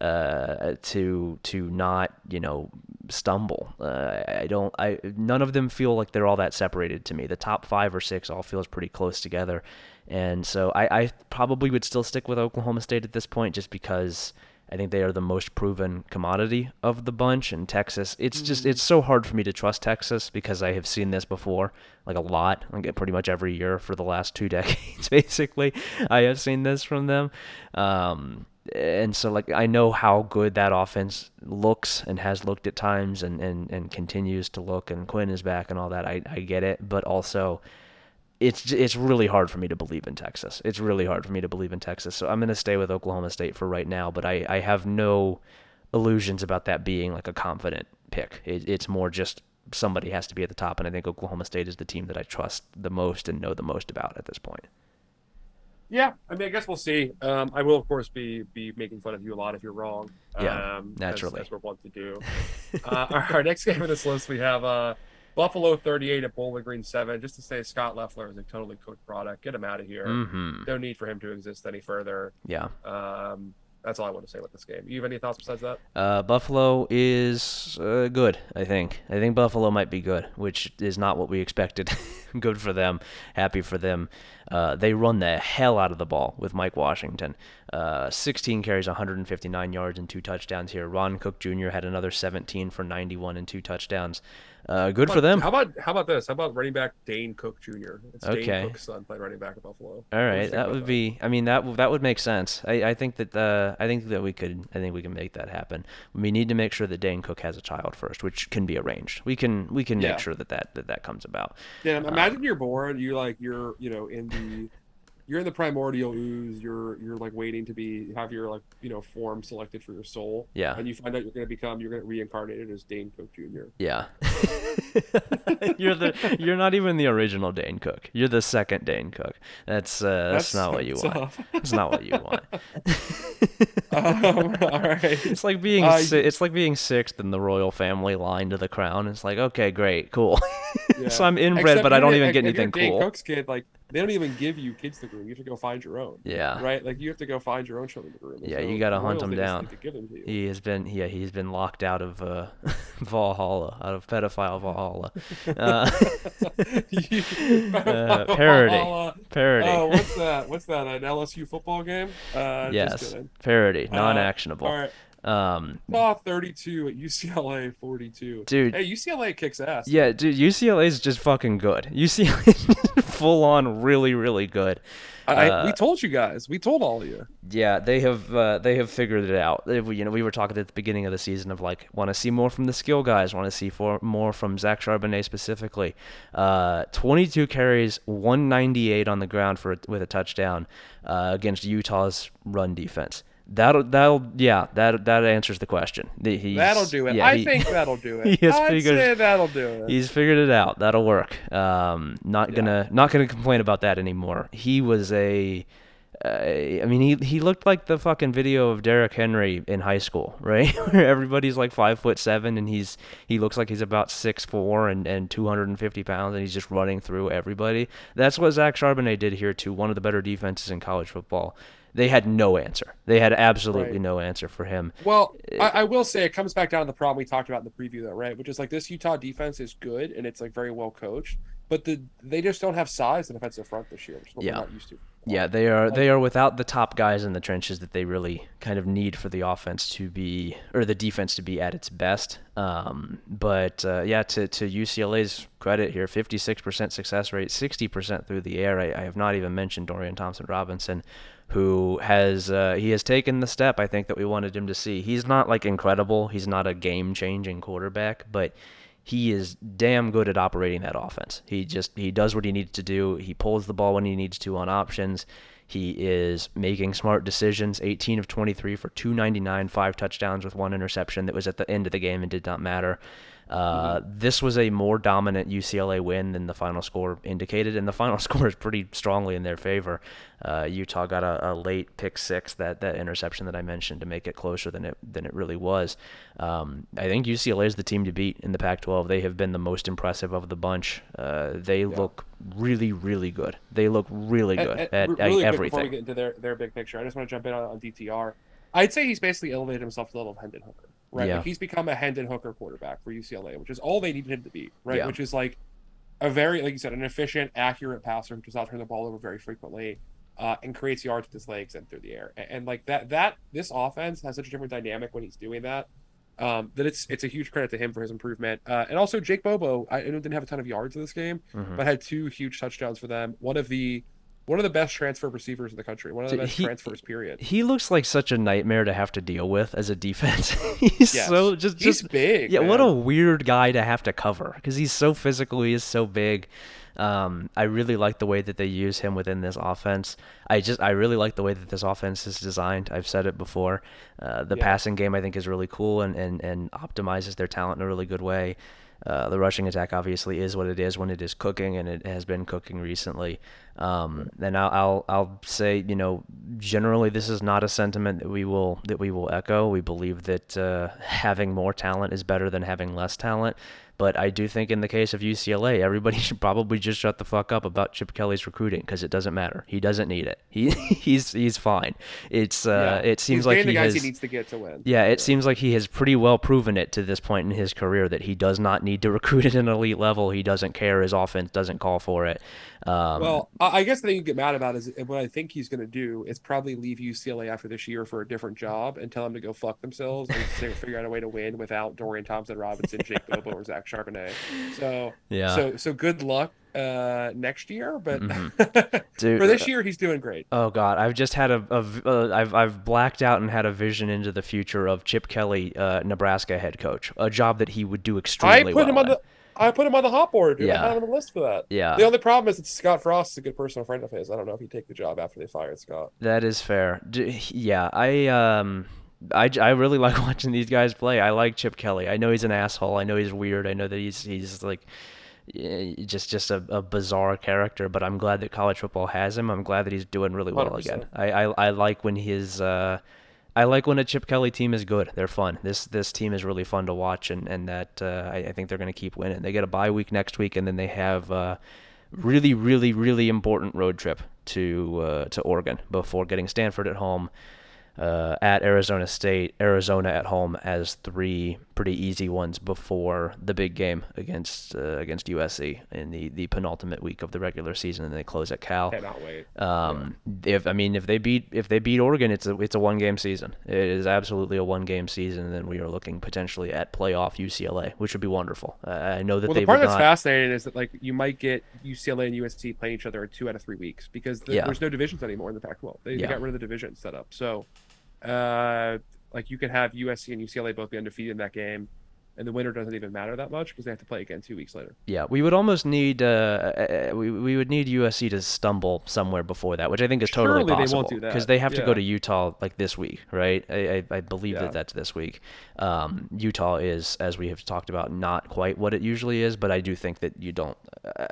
uh, to to not you know stumble. Uh, I don't. I none of them feel like they're all that separated to me. The top five or six all feels pretty close together, and so I, I probably would still stick with Oklahoma State at this point, just because. I think they are the most proven commodity of the bunch. And Texas, it's just it's so hard for me to trust Texas because I have seen this before, like a lot, like pretty much every year for the last two <laughs> decades, basically. I have seen this from them. Um, and so like I know how good that offense looks and has looked at times and, and, and continues to look and Quinn is back and all that. I, I get it, but also it's it's really hard for me to believe in Texas. It's really hard for me to believe in Texas. So I'm going to stay with Oklahoma State for right now, but I, I have no illusions about that being like a confident pick. It, it's more just somebody has to be at the top, and I think Oklahoma State is the team that I trust the most and know the most about at this point.
Yeah, I mean, I guess we'll see. Um, I will, of course, be be making fun of you a lot if you're wrong.
Yeah,
um,
naturally.
As, as we're wont to do. <laughs> uh, our, our, next game on this list, we have uh, Buffalo 38 at Bowling Green 7. Just to say, Scot Loeffler is a totally cooked product. Get him out of here.
Mm-hmm.
No need for him to exist any further.
Yeah.
Um, that's all I want to say about this game. You have any thoughts besides that?
Uh, Buffalo is uh, good. I think. I think Buffalo might be good, which is not what we expected. <laughs> good for them. Happy for them. Uh, they run the hell out of the ball with Mike Washington. Uh, 16 carries, 159 yards, and two touchdowns here. Ron Cook Jr. had another 17 for 91 and two touchdowns. Uh, good
about,
for them.
How about how about this? How about running back Dane Cook Jr.? It's
okay.
Dane Cook's son playing running back at Buffalo.
All right, that would that? be. I mean, that that would make sense. I, I think that uh, I think that we could. I think we can make that happen. We need to make sure that Dane Cook has a child first, which can be arranged. We can we can
yeah.
make sure that that that, that comes about.
Yeah, imagine um, you're born. You like you're you know in the you're in the primordial ooze. You're you're like waiting to be have your like you know form selected for your soul.
Yeah.
And you find out you're going to become you're going to reincarnated as Dane Cook Jr.
Yeah. <laughs> you're the you're not even the original Dane Cook. You're the second Dane Cook. That's uh, that's, that's not what you want. That's not what you <laughs> want.
um, all right.
It's like being uh, si- it's like being sixth in the royal family line to the crown. It's like okay, great, cool. <laughs> Yeah. so I'm inbred, Except but I don't even get anything
cool.
Dane
Cook's kid, like they don't even give you kids to groom. You have to go find your own.
Yeah.
Right. Like you have to go find your own children to groom.
Yeah, so you got to hunt them down. Them he has been yeah he's been locked out of uh, <laughs> Valhalla, out of pedophile Valhalla. <laughs> Uh, <laughs> uh, parody. Parody.
Oh, what's that? What's that? An LSU football game? Uh,
yes. Parody. Non-actionable.
all right.
Um,
oh, 32 at UCLA 42.
Dude.
Hey, UCLA kicks ass.
Yeah, dude, UCLA is just fucking good. <laughs> UCLA full on really really good.
I, uh, we told you guys. We told all of you.
Yeah, they have uh, they have figured it out. They, you know, we were talking at the beginning of the season of like want to see more from the skill guys, want to see for, more from Zach Charbonnet specifically. Uh, 22 carries, 198 on the ground for with a touchdown uh, against Utah's run defense. That'll that'll yeah that that answers the question. He's,
that'll do it.
Yeah,
I
he,
think that'll do <laughs> it. I'd figured, say that'll do it.
He's figured it out. That'll work. Um, not gonna not gonna complain about that anymore. He was a. Uh, I mean, he he looked like the fucking video of Derrick Henry in high school, <laughs> right? Where everybody's like five foot seven, and he's he looks like he's about six four and and two hundred and fifty pounds, and he's just running through everybody. That's what Zach Charbonnet did here too. One of the better defenses in college football they had no answer. They had absolutely right. no answer for him.
Well, I, I, will say it comes back down to the problem we talked about in the preview, though, right? Which is like this Utah defense is good and it's like very well coached, but the they just don't have size in defensive front this year, which is what
yeah.
we're not used to.
Yeah, they are they are without the top guys in the trenches that they really kind of need for the offense to be or the defense to be at its best. Um, but uh, yeah, to to UCLA's credit here, 56% success rate, 60% through the air. I, I have not even mentioned Dorian Thompson Robinson who has uh, he has taken the step I think that we wanted him to see. He's not like incredible. He's not a game changing quarterback, but he is damn good at operating that offense. He just he does what he needs to do. He pulls the ball when he needs to on options. He is making smart decisions. 18 of 23 for 299, five touchdowns with one interception that was at the end of the game and did not matter. Uh, This was a more dominant UCLA win than the final score indicated, and the final <laughs> score is pretty strongly in their favor. Uh, Utah got a, a late pick six, that, that interception that I mentioned, to make it closer than it than it really was. Um, I think UCLA is the team to beat in the Pac-12. They have been the most impressive of the bunch. Uh, they look really, really good. They look really good
And-
at,
and
at
really quick
everything.
before we get into their, their big picture, I just want to jump in on, on DTR. I'd say he's basically elevated himself to the level of Hendon Hooker, right?
Yeah.
Like he's become a Hendon Hooker quarterback for UCLA, which is all they needed him to be, right?
Yeah.
Which is like a very, like you said, an efficient, accurate passer who does not turn the ball over very frequently, uh, and creates yards with his legs and through the air. And, and like that, that this offense has such a different dynamic when he's doing that. Um, that it's it's a huge credit to him for his improvement, uh, and also Jake Bobo. I, I didn't have a ton of yards in this game,
Mhm.
but had two huge touchdowns for them. One of the one of the best transfer receivers in the country. One of the
Dude,
best
he-
transfers. Period.
He looks like such a nightmare to have to deal with as a defense. <laughs> he's
Yes.
so just
He's
just
big.
yeah. What a weird guy to have to cover because he's so physical. He is so big. Um, I really like the way that they use him within this offense. I just I really like the way that this offense is designed. I've said it before. Uh, the
Yeah.
passing game I think is really cool and, and, and optimizes their talent in a really good way. Uh, the rushing attack obviously is what it is when it is cooking, and it has been cooking recently. Um, and I'll, I'll I'll say you know generally this is not a sentiment that we will that we will echo. We believe that uh, having more talent is better than having less talent. But I do think in the case of UCLA, everybody <laughs> should probably just shut the fuck up about Chip Kelly's recruiting because it doesn't matter. He doesn't need it. He <laughs> he's he's fine. It's uh,
Yeah.
it seems
He's
like he has.
he needs to get to win.
Yeah, it seems like he has pretty well proven it to this point in his career that he does not need to <laughs> recruit at an elite level. He doesn't care. His offense doesn't call for it. Um,
Well, I I guess the thing you get mad about is what I think he's going to do is probably leave UCLA after this year for a different job and tell them to go fuck themselves and figure- figure out a way to win without Dorian Thompson Robinson, Jake <laughs> Bobo, or Zach Charbonnet. So,
yeah,
so, so good luck uh, next year. But
Mhm. <laughs> Dude,
for this year, he's doing great.
Oh God, I've just had a, a v- uh, I've I've blacked out and had a vision into the future of Chip Kelly, uh, Nebraska head coach, a job that he would do
I
extremely
put him
well
on
in.
the. I put him on the hot board. Dude.
Yeah.
I have him on the list for that.
Yeah,
The only problem is that Scott Frost is a good personal friend of his. I don't know if he'd take the job after they fired Scott.
that is fair. D- yeah, I um. I, I really <laughs> like watching these guys play. I like Chip Kelly. I know he's an asshole. I know he's weird. I know that he's he's like just just a, a bizarre character. But I'm glad that college football has him. I'm glad that he's doing really well
100%.
again. I, I I like when his uh, I like when a Chip Kelly team is good. They're fun. This this team is really fun to watch, and and that uh, I, I think they're going to keep winning. They get a bye week next week, and then they have uh, really really really important road trip to uh, to Oregon before getting Stanford at home. Uh, at Arizona State, Arizona at home as three pretty easy ones before the big game against uh, against USC in the, the penultimate week of the regular season, and they close at Cal.
Cannot wait.
Um, if I mean if they beat if they beat Oregon, it's a it's a one game season. It is absolutely a one game season, and then we are looking potentially at playoff UCLA, which would be wonderful. Uh, I know that
Well,
they
the part that's
not.
fascinating is that like you might get UCLA and USC playing each other in two out of three weeks because the,
Yeah.
there's no divisions anymore in the Pac-12. They, they got rid of the division setup. So, uh, like you could have USC and UCLA both be undefeated in that game, and the winner doesn't even matter that much because they have to play again two weeks later.
Yeah, we would almost need uh, uh, we we would need USC to stumble somewhere before that, which I think is totally
Surely they won't
possible
do that.
because they have to go to Utah like this week, right? I I, I believe
Yeah.
that that's this week. Um, Utah is, as we have talked about, not quite what it usually is, but I do think that you don't. Uh,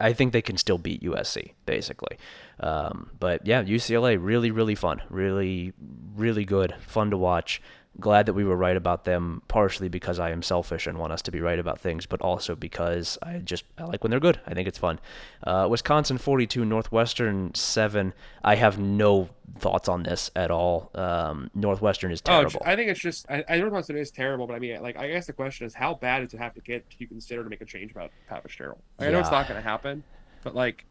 I think they can still beat USC basically. Um, but yeah, UCLA really really fun, really really good, fun to watch glad that we were right about them partially because I am selfish and want us to be right about things, but also because I just I like when they're good. I think it's fun. Uh, Wisconsin 42, Northwestern 7. I have no thoughts on this at all. Um, Northwestern is
Oh,
terrible.
I think it's just I, I don't know if it is terrible, but I mean, like I guess the question is how bad does it have to get to you consider to make a change about Pat Fitzgerald? Like, I know it's not going to happen, but like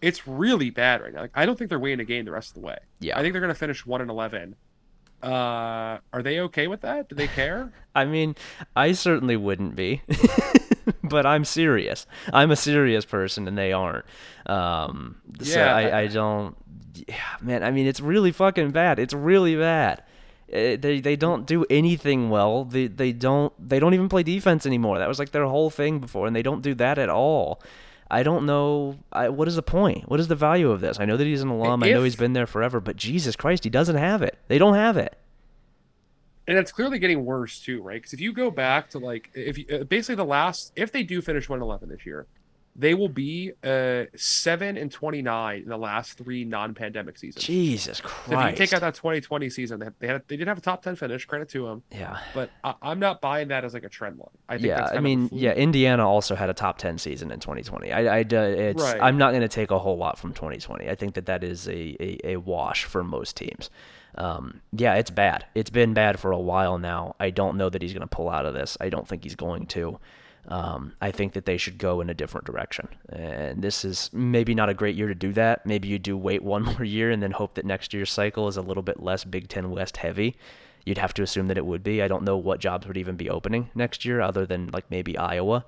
it's really bad right now. Like I don't think they're winning a game the rest of the way.
yeah.
I think they're going to finish one and eleven. Uh, are they okay with that? Do they care? <laughs>
I mean, I certainly wouldn't be, <laughs> but I'm serious. I'm a serious person, and they aren't. Um, so
Yeah,
I,
I-
I don't. Yeah, man, I mean, it's really fucking bad. It's really bad. Uh, they they don't do anything well. They they don't they don't even play defense anymore. That was like their whole thing before, and they don't do that at all. I don't know. I, what is the point? What is the value of this? I know that he's an alum. I know he's been there forever, but Jesus Christ, he doesn't have it. They don't have it.
and it's clearly getting worse too, right? Because if you go back to like, if you, uh, basically the last, if they do finish one eleven this year, they will be uh seven and twenty nine in the last three non pandemic seasons.
Jesus
So
Christ.
if you take out that 2020 season, they had, they, had, they did have a top 10 finish. Credit to them,
yeah.
but I, I'm not buying that as like a trend line. I think
yeah,
that's
I mean, yeah, Indiana also had a top 10 season in 2020. I, I, uh, it's,
Right.
I'm not going to take a whole lot from 2020. I think that that is a, a, a wash for most teams. Um, yeah, it's bad. It's been bad for a while now. I don't know that he's going to pull out of this. I don't think he's going to. Um, I think that they should go in a different direction. And this is maybe not a great year to do that. Maybe you do wait <laughs> one more year and then hope that next year's cycle is a little bit less Big Ten West heavy. You'd have to assume that it would be. I don't know what jobs would even be opening next year other than like maybe Iowa.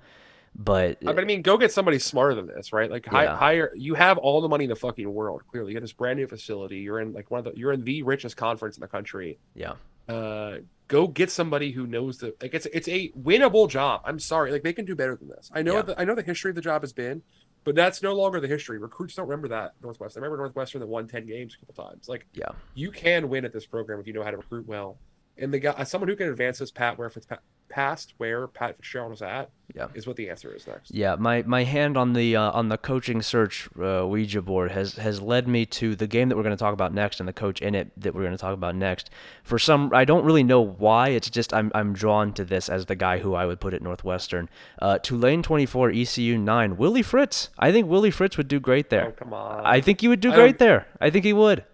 But
I mean, go get somebody smarter than this, right? Like,
Yeah.
hire. You have all the money in the fucking world. Clearly, you have this brand new facility. You're in like one of the. You're in the richest conference in the country.
yeah,
Uh, go get somebody who knows the like. It's it's a winnable job. I'm sorry, like they can do better than this. I know.
Yeah.
The, I know the history of the job has been, but that's no longer the history. Recruits don't remember that Northwestern. I remember Northwestern that won ten games a couple times. Like,
yeah,
you can win at this program if you know how to recruit well. And the guy, someone who can advance this Pat where if it's past where Pat Fitzgerald was at,
Yeah.
is what the answer is next.
yeah. My my hand on the uh, on the coaching search uh, Ouija board has has led me to the game that we're going to talk about next and the coach in it that we're going to talk about next. For some, I don't really know why. It's just I'm I'm drawn to this as the guy who I would put at Northwestern. Uh, Tulane 24, ECU 9. Willie Fritz. I think Willie Fritz would do great there.
Oh come on.
I think he would do great there. I think he would.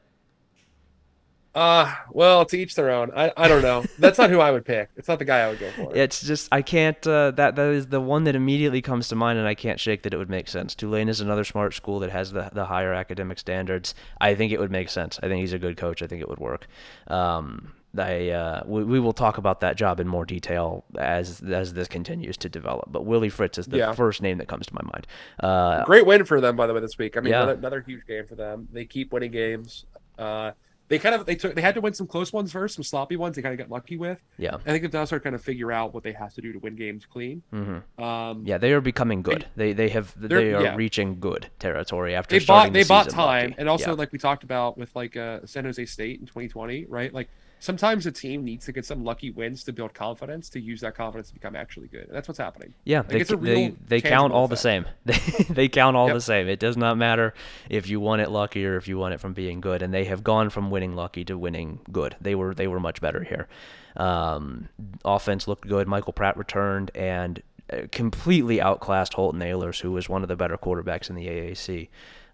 Uh, well, to each their own. I, I don't know. That's not who I would pick. It's not the guy I would go for.
It's just I can't. Uh, that that is the one that immediately comes to mind, and I can't shake that it would make sense. Tulane is another smart school that has the the higher academic standards. I think it would make sense. I think he's a good coach. I think it would work. Um, I uh, we, we will talk about that job in more detail as as this continues to develop. But Willie Fritz is the
Yeah.
first name that comes to my mind. Uh,
Great win for them, by the way, this week. I mean,
Yeah.
another, another huge game for them. They keep winning games. Uh, they kind of they took they had to win some close ones first, some sloppy ones. They kind of got lucky with.
yeah.
I think they've now started kind of figure out what they have to do to win games clean.
hmm
Um,
Yeah, they are becoming good. They they have
They're- yeah.
reaching good territory after
they bought they bought time,
lucky.
and also
Yeah.
like we talked about with like uh, San Jose State in 2020, right? Like sometimes a team needs to get some lucky wins to build confidence to use that confidence to become actually good, and that's what's happening.
Yeah,
Like,
they, <laughs> they, they count all the same. They, they count all
Yep.
the same. It does not matter if you won it lucky or if you won it from being good. And they have gone from winning lucky to winning good. They were they were much better here. Um, offense looked good. Michael Pratt returned and uh, completely outclassed Holton Ahlers, who was one of the better quarterbacks in the AAC.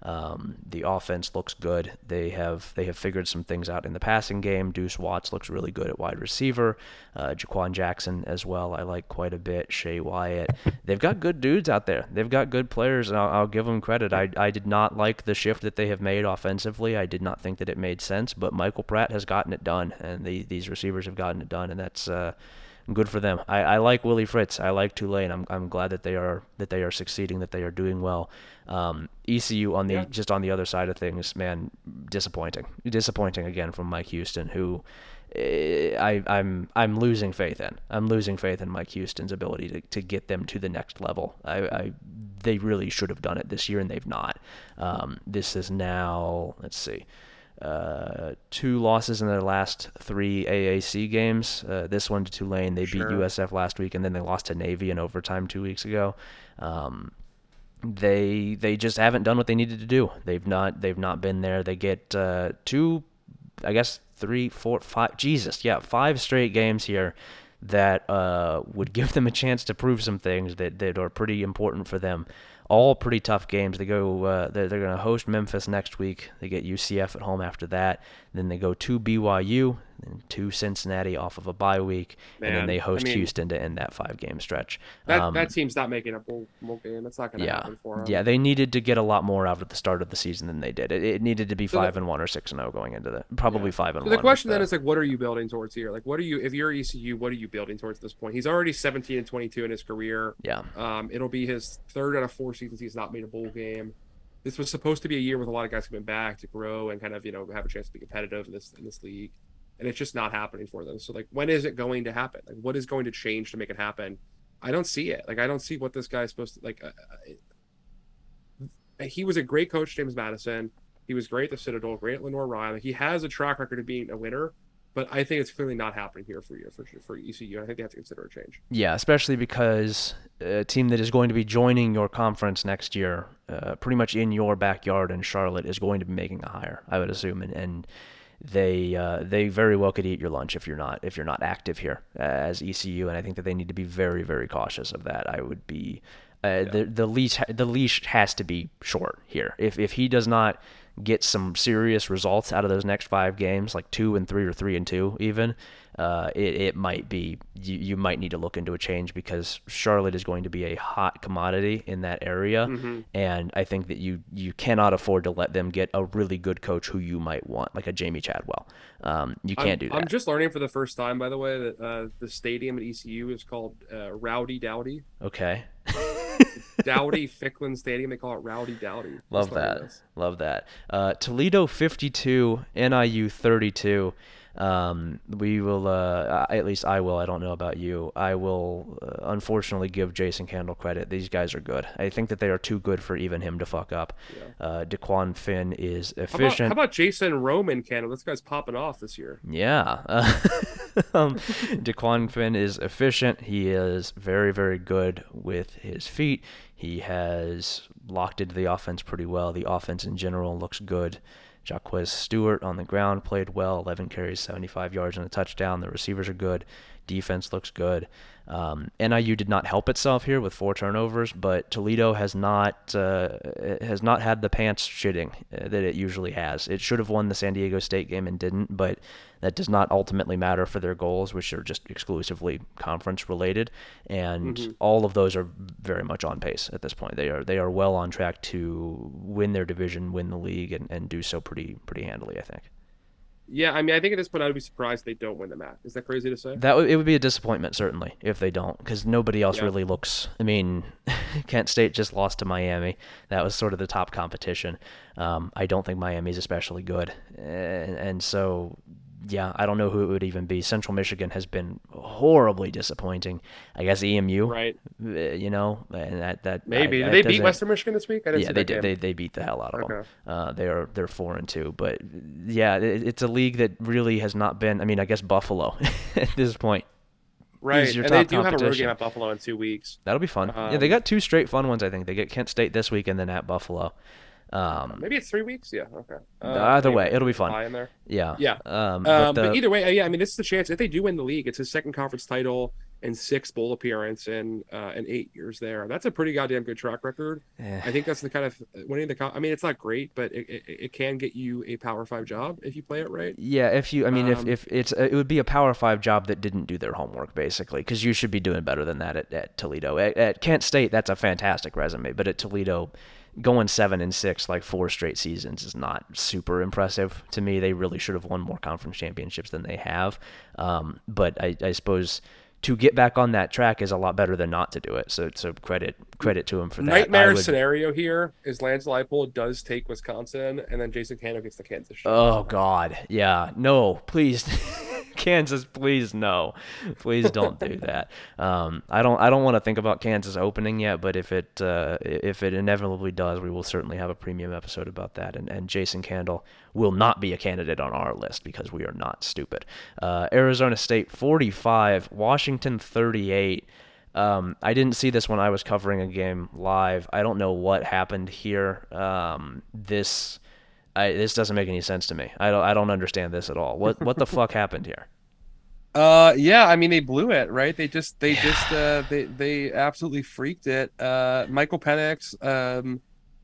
Um, the offense looks good. They have they have figured some things out in the passing game. Deuce Watts looks really good at wide receiver. Uh, Jaquan Jackson as well. I like quite a bit. Shae Wyatt. <laughs> They've got good dudes out there. They've got good players, and I'll, I'll give them credit. I I did not like the shift that they have made offensively. I did not think that it made sense, but Michael Pratt has gotten it done, and the, these receivers have gotten it done, and that's. Uh, good for them. I, I like Willie Fritz. I like Tulane. I'm, I'm glad that they are that they are succeeding, that they are doing well. Um, ECU on the
Yeah.
just on the other side of things, man, disappointing. Disappointing again from Mike Houston, who eh, I I'm I'm losing faith in. I'm losing faith in Mike Houston's ability to, to get them to the next level. I, I they really should have done it this year and they've not. Um, this is now let's see uh, two losses in their last three AAC games. Uh, this one to Tulane, they
Sure.
beat USF last week, and then they lost to Navy in overtime two weeks ago. Um, they they just haven't done what they needed to do. They've not they've not been there. They get uh, two, I guess three, four, five. Jesus, yeah, five straight games here that uh, would <laughs> give them a chance to prove some things that, that are pretty important for them. All pretty tough games. They go. Uh, they're they're going to host Memphis next week. They get UCF at home after that. Then they go to BYU, then to Cincinnati off of a bye week, and then
Man,
they
I
host
mean-
Houston to end that five game stretch.
That
Um,
that team's not making a bowl, bowl game. That's not going to
yeah,
happen for them.
yeah, they needed to get a lot more out at the start of the season than they did. It, it needed to be
So the-
five and one or six and zero going into the probably five and
So
one.
the question then
the-
is like, what are you building towards here? Like, what are you if you're ECU? What are you building towards this point? He's already 17 and 22 in his career.
yeah,
Um, it'll be his third out of four seasons he's not made a bowl game. This was supposed to be a year with a lot of guys coming back to grow and kind of you know have a chance to be competitive in this in this league, and it's just not happening for them. So like, when is it going to happen? Like, what is going to change to make it happen? I don't see it. Like, I don't see what this guy's supposed to like. Uh, uh, he was a great coach, James Madison. He was great at the Citadel, great at Lenoir-Rhyne. Like, he has a track record of being a winner. But I think it's clearly not happening here for you for for ECU. I think they have to consider a change.
Yeah, especially because a team that is going to be joining your conference next year, uh, pretty much in your backyard in Charlotte, is going to be making a hire. I would assume, and, and they uh, they very well could eat your lunch if you're not if you're not active here as ECU, and I think that they need to be very very cautious of that. I would be uh, yeah. the the leash the leash has to be short here. If if he does not get some serious results out of those next five games, like two and three or three and two, even, uh, it, it might be you, you might need to look into a change because Charlotte is going to be a hot commodity in that area,
mm-hmm.
and I think that you you cannot afford to let them get a really good coach who you might want, like a Jamey Chadwell. Um, you can't
I'm,
do that.
I'm just learning for the first time, by the way, that uh, the stadium at ECU is called uh, Rowdy Dowdy.
Okay. <laughs>
Dowdy <laughs> Ficklen Stadium. They call it Rowdy Dowdy.
Love that. Love that. Uh, Toledo 52, NIU 32. Um, we will, uh, at least I will. I don't know about you. I will, uh, unfortunately, give Jason Candle credit. These guys are good. I think that they are too good for even him to fuck up. Yeah. Uh, Dequan Finn is efficient. How
about, how about, Jason Roman Candle? This guy's popping off this year.
Yeah. <laughs> um, Dequan Finn is efficient. He is very, very good with his feet. He has locked into the offense pretty well. The offense in general looks good. Jaquez Stewart on the ground played well, 11 carries, 75 yards, and a touchdown. The receivers are good. Defense looks good. Um, NIU did not help itself here with four turnovers, but Toledo has not uh, has not had the pants shitting uh, that it usually has. It should have won the San Diego State game and didn't, but that does not ultimately matter for their goals, which are just exclusively conference related. And mm-hmm. all of those are very much on pace at this point. They are they are well on track to win their division, win the league, and, and do so pretty pretty handily. I think.
Yeah, I mean, I think at this point, I'd be surprised they don't win the MAC. Is that crazy to say?
That it would be a disappointment certainly if they don't, because nobody else yeah. really looks. I mean, <laughs> Kent State just lost to Miami. That was sort of the top competition. Um, I don't think Miami's especially good, and, and so yeah, I don't know who it would even be. Central Michigan has been horribly disappointing. I guess EMU,
right?
Uh, you know, and that that
maybe
I,
did they beat Western Michigan this week?
yeah, they did. They, they beat the hell out of okay. them. Uh, they're they're four and two, but yeah, it, it's a league that really has not been. I mean, I guess Buffalo <laughs> at this point.
Right, and they do have a road game at Buffalo in two weeks.
That'll be fun. Um, yeah, they got two straight fun ones. I think they get Kent State this week and then at Buffalo. Um,
Maybe it's three weeks. Yeah. Okay. Uh,
either way, it'll be fun.
In there.
Yeah.
Yeah.
Um,
but, um, the... but, either way, uh, yeah. I mean, this is the chance if they do win the league. It's his second conference title and sixth bowl appearance in uh, in eight years there. That's a pretty goddamn good track record.
Yeah.
I think that's the kind of winning the. I mean, it's not great, but it, it, it, can get you a Power Five job if you play it right.
Yeah. If you, I mean, um, if if it's it would be a Power Five job that didn't do their homework basically, because you should be doing better than that at, at Toledo. At, at Kent State, that's a fantastic resume, but at Toledo going seven and six like four straight seasons is not super impressive to me. They really should have won more conference championships than they have. Um, but I, I, suppose to get back on that track is a lot better than not to do it. So so credit credit to him for that.
Nightmare would... scenario here is Lance Leipold does take Wisconsin and then Jason Candle gets the Kansas. Show.
Oh God, yeah, no, please. <laughs> Kansas, please no, please don't do <laughs> that. Um, I don't I don't want to think about Kansas opening yet, but if it uh, if it inevitably does, we will certainly have a premium episode about that. And and Jason Candle will not be a candidate on our list because we are not stupid. Uh, Arizona State 45, Washington 38. Um, I didn't see this when I was covering a game live. I don't know what happened here. Um, this I, this doesn't make any sense to me. I don't I don't understand this at all. What what the fuck <laughs> happened here?
Uh yeah, I mean they blew it, right? They just they yeah. just uh they they absolutely freaked it. Uh Michael Penix um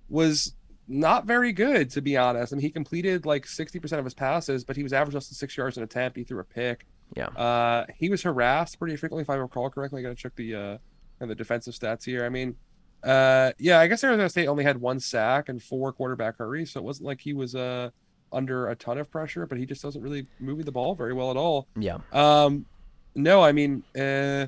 was not very good to be honest. I mean he completed like 60% of his passes, but he was average less than 6 yards an attempt. He threw a pick.
Yeah.
Uh he was harassed pretty frequently if I recall correctly. I got to check the uh and the defensive stats here. I mean, uh, yeah, I guess Arizona State only had one sack and four quarterback hurries, so it wasn't like he was uh under a ton of pressure, but he just doesn't really moving the ball very well at all.
Yeah.
Um, no, I mean, uh,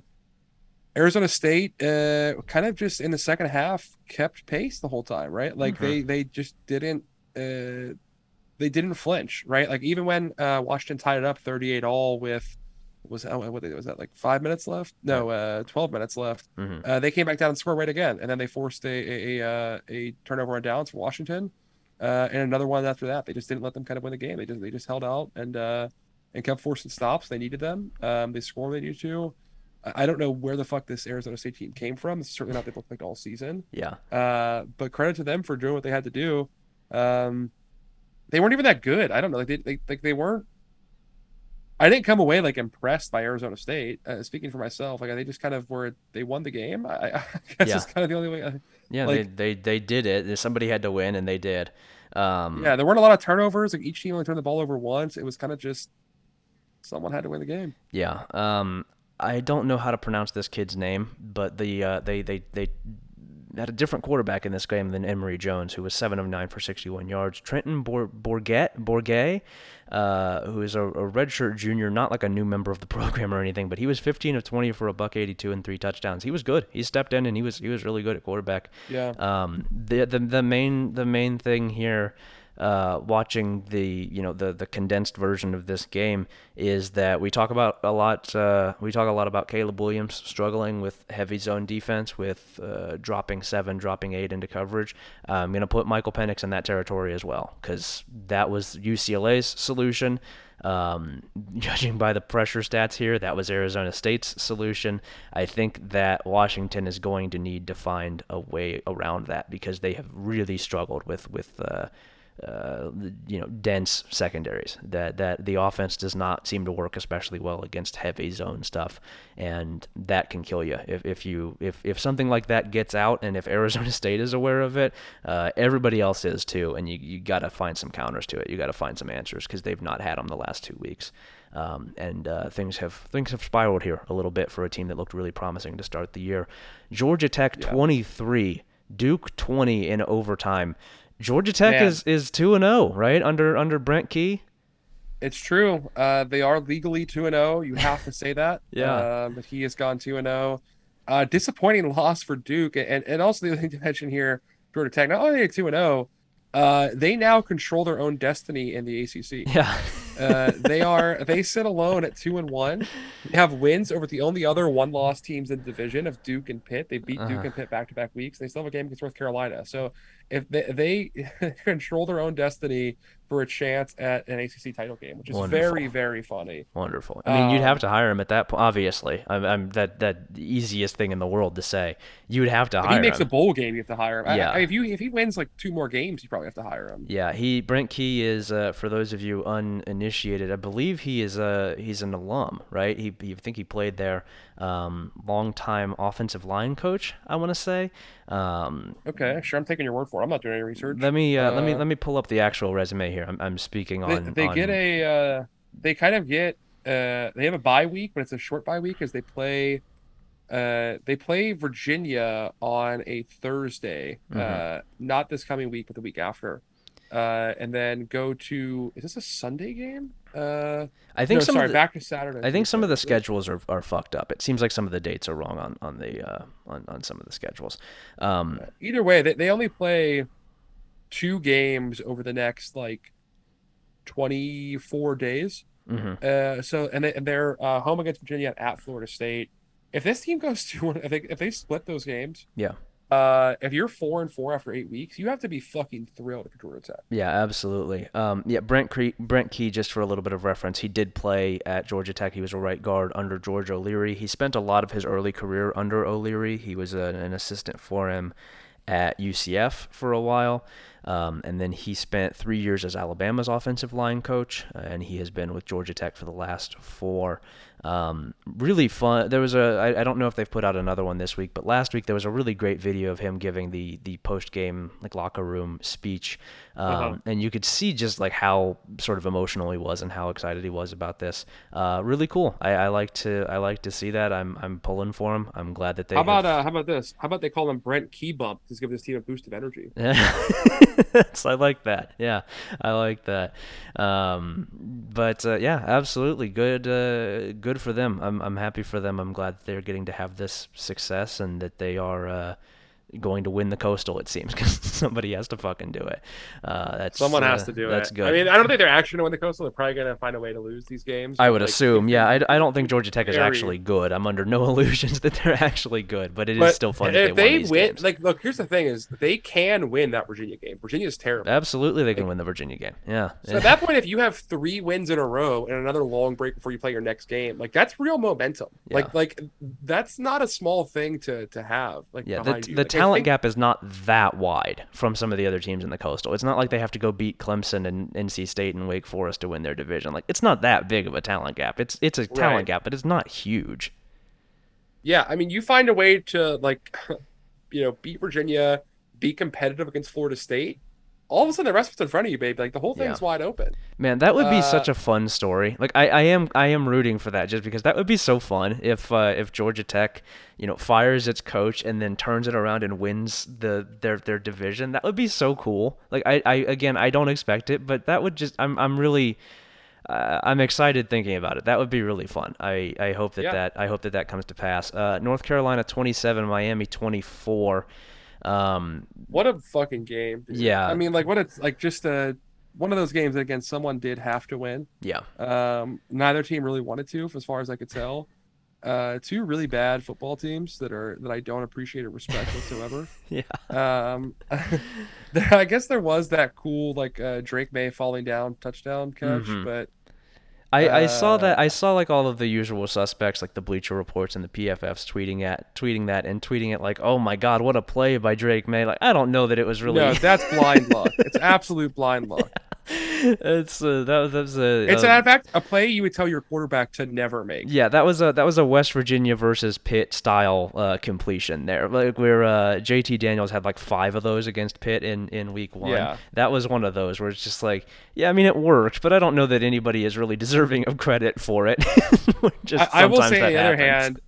Arizona State, uh, kind of just in the second half kept pace the whole time, right? Like mm-hmm. they they just didn't uh they didn't flinch, right? Like even when uh Washington tied it up 38 all with was that, what was that like five minutes left? No, uh, twelve minutes left.
Mm-hmm.
Uh, they came back down and scored right again, and then they forced a a, a, uh, a turnover on downs for Washington, uh, and another one after that. They just didn't let them kind of win the game. They just they just held out, and uh, and kept forcing stops. They needed them. Um, they scored when they needed to. I don't know where the fuck this Arizona State team came from. It's certainly not they looked like all season.
Yeah.
Uh, but credit to them for doing what they had to do. Um, they weren't even that good. I don't know. Like they, they like they weren't. I didn't come away like impressed by Arizona State. Uh, speaking for myself, like they just kind of were. They won the game. I, I <laughs> guess
Yeah.
it's kind of the only way. I,
Yeah,
Like-
they, they they did it. Somebody had to win, and they did. Um,
yeah, there weren't a lot of turnovers. Like each team only turned the ball over once. It was kind of just someone had to win the game.
Yeah. Um, I don't know how to pronounce this kid's name, but the uh, they they they had a different quarterback in this game than Emory Jones, who was seven of nine for 61 yards. Trenton Bor- Bourguet, Bourguet, uh, who is a, a redshirt junior, not like a new member of the <laughs> program or anything, but he was 15 of 20 for a buck 82 and three touchdowns. He was good. He stepped in and he was he was really good at quarterback.
Yeah.
Um, the the the main the main thing here, uh, watching the you know the the condensed version of this game is that we talk about a lot. Uh, we talk a lot about Caleb Williams struggling with heavy zone defense, with uh, dropping seven, dropping eight into coverage. I'm gonna put Michael Penix in that territory as well because that was UCLA's solution. Um, <laughs> judging by the pressure stats here, that was Arizona State's solution. I think that Washington is going to need to find a way around that because they have really struggled with with uh, uh, you know dense secondaries. That that the offense does not seem to work especially well against heavy zone stuff, and that can kill you if, if you if if something like that gets out, and if Arizona <laughs> State is aware of it, uh, everybody else is too, and you you got to find some counters to it. You got to find some answers because they've not had them the last two weeks. Um, and uh, things have things have spiraled here a little bit for a team that looked really promising to start the year. Georgia Tech
Yeah.
23, Duke 20 in overtime. Georgia Tech
Man.
is is two and zero, right under under Brent Key.
It's true. Uh, they are legally two and zero. You have to say that. <laughs>
Yeah.
Uh, but he has gone two and zero. Uh, disappointing loss for Duke, and and also the other <laughs> thing to mention here, Georgia Tech. Not only are they two and zero, uh, they now control their own destiny in the ACC. <laughs>
Yeah,
Uh, they are they sit alone at two and one. They have wins over the only other one loss teams in the division of Duke and Pitt. They beat Duke
Uh-huh.
and Pitt back to back weeks. They still have a game against North Carolina. So if they, they <laughs> control their own destiny for a chance at an ACC title game, which is
Wonderful.
very very funny.
wonderful. I mean, you'd have
Um,
to hire him at that point. Obviously, I'm, I'm that that the easiest thing in the world to say. You would have to
If
hire
he makes
him.
a bowl game, you have to hire him.
Yeah.
I- if you if he wins like two more games, you probably have to hire him.
Yeah, he Brent Key is uh, for those of you uninitiated. I believe he is a he's an alum, right? He, he I think he played there. Um, longtime offensive line coach, I want to say. Um,
Okay, sure. I'm taking your word for it. I'm not doing any research.
let me uh, let me
Uh,
let me pull up the actual resume here. I'm, I'm speaking on.
they
on,
get a uh, they kind of get uh, they have a bye week but it's a short bye week because they play uh, they play virginia on a thursday
Mhm.
uh, not this coming week but the week after uh, and then go to is this a sunday game uh,
I think
no,
some
sorry
of the,
back to saturday
I think some of the schedules are, are fucked up. It seems like some of the dates are wrong on on the uh, on on some of the schedules. Um,
either way they, they only play two games over the next like 24 days
mhm.
Uh, so and, they, and they're uh, home against Virginia at Florida State. If this team goes <laughs> to if they if they split those games,
Yeah.
Uh, if you're four and four after eight weeks, you have to be fucking thrilled at Georgia Tech.
Yeah, absolutely. Um, yeah, Brent Key, Brent Key, just for a little bit of reference, he did play at Georgia Tech. He was a right guard under George O'Leary. He spent a lot of his early career under O'Leary. He was a, an assistant for him at UCF for a while. Um, and then he spent three years as Alabama's offensive line coach, and he has been with Georgia Tech for the last four. Um, really fun. There was a I, I don't know if they've put out another one this week, but last week there was a really great video of him giving the the post game like locker room speech, um,
Uh-huh.
and you could see just like how sort of emotional he was and how excited he was about this. Uh, really cool. I, I like to I like to see that. I'm I'm pulling for him. I'm glad that they.
How about
have-
uh, how about this? How about they call him Brent Key Bump to give this team a boost of energy? <laughs>
Yes, I like that. Yeah, I like that. Um, but uh, yeah, absolutely good. Uh, good for them. I'm I'm happy for them. I'm glad they're getting to have this success and that they are. Uh, going to win the coastal. It seems <laughs> because somebody has to fucking do it. Uh, that's
Someone
uh,
has to do
that's
it.
good.
I mean, I don't think they're actually going to win the coastal. They're probably going to find a way to lose these games.
I would
like,
assume, yeah. I, I don't think Georgia Tech is
very-
actually good. I'm under no <laughs> illusions that they're actually good, but it is
but
still fun that
if
they,
they
these
win,
games.
like, look, here's the thing: is they can win that Virginia game. Virginia is terrible.
Absolutely, they can win the Virginia game. Yeah.
So at that point, if you have three wins in a row and another long break before you play your next game, like that's real momentum.
Yeah.
Like, like that's not a small thing to to have. Like,
Yeah, the, the
Like,
talent
think-
gap is not that wide from some of the other teams in the Coastal. It's not like they have to go beat Clemson and NC State and Wake Forest to win their division. Like it's not that big of a talent gap. It's it's a talent
Right.
gap, but it's not huge.
Yeah, I mean, you find a way to like, <laughs> you know, beat Virginia, be competitive against Florida State. All of a sudden, the rest of it's in front of you, baby. Like the whole thing's
Yeah.
wide open.
Man, that would be such
Uh,
a fun story. Like I, I am I am rooting for that just because that would be so fun if uh, if Georgia Tech, you know, fires its coach and then turns it around and wins the their their division. That would be so cool. Like I, I again I don't expect it, but that would just I'm I'm really uh, I'm excited thinking about it. That would be really fun. I, I hope that,
Yeah.
that I hope that that comes to pass. Uh, North Carolina 27, Miami 24. Um,
What a fucking game. dude.
Yeah.
I mean, like what it's like just a one of those games that again someone did have to win.
yeah,
Um, neither team really wanted to, as far as I could tell. Uh, two really bad football teams that are that I don't appreciate or respect <laughs> whatsoever.
yeah,
Um, <laughs> I guess there was that cool like uh, Drake Maye falling down touchdown catch,
Mhm.
but
I, I saw that.
Uh,
I saw like all of the usual suspects, like the Bleacher Reports and the PFFs, tweeting at tweeting that and tweeting it like, "Oh my God, what a play by Drake Maye!" Like I don't know that it was really.
no, <laughs> that's blind luck. It's absolute blind luck.
It's uh, that that was a.
It's
uh,
in fact a play you would tell your quarterback to never make.
Yeah, that was a that was a West Virginia versus Pitt style uh, completion there. Like where uh, JT Daniels had like five of those against Pitt in in week one.
Yeah.
That was one of those where it's just like, yeah, I mean it worked, but I don't know that anybody is really deserving of credit for it. <laughs> just
I, I will say, on the
that
other hand,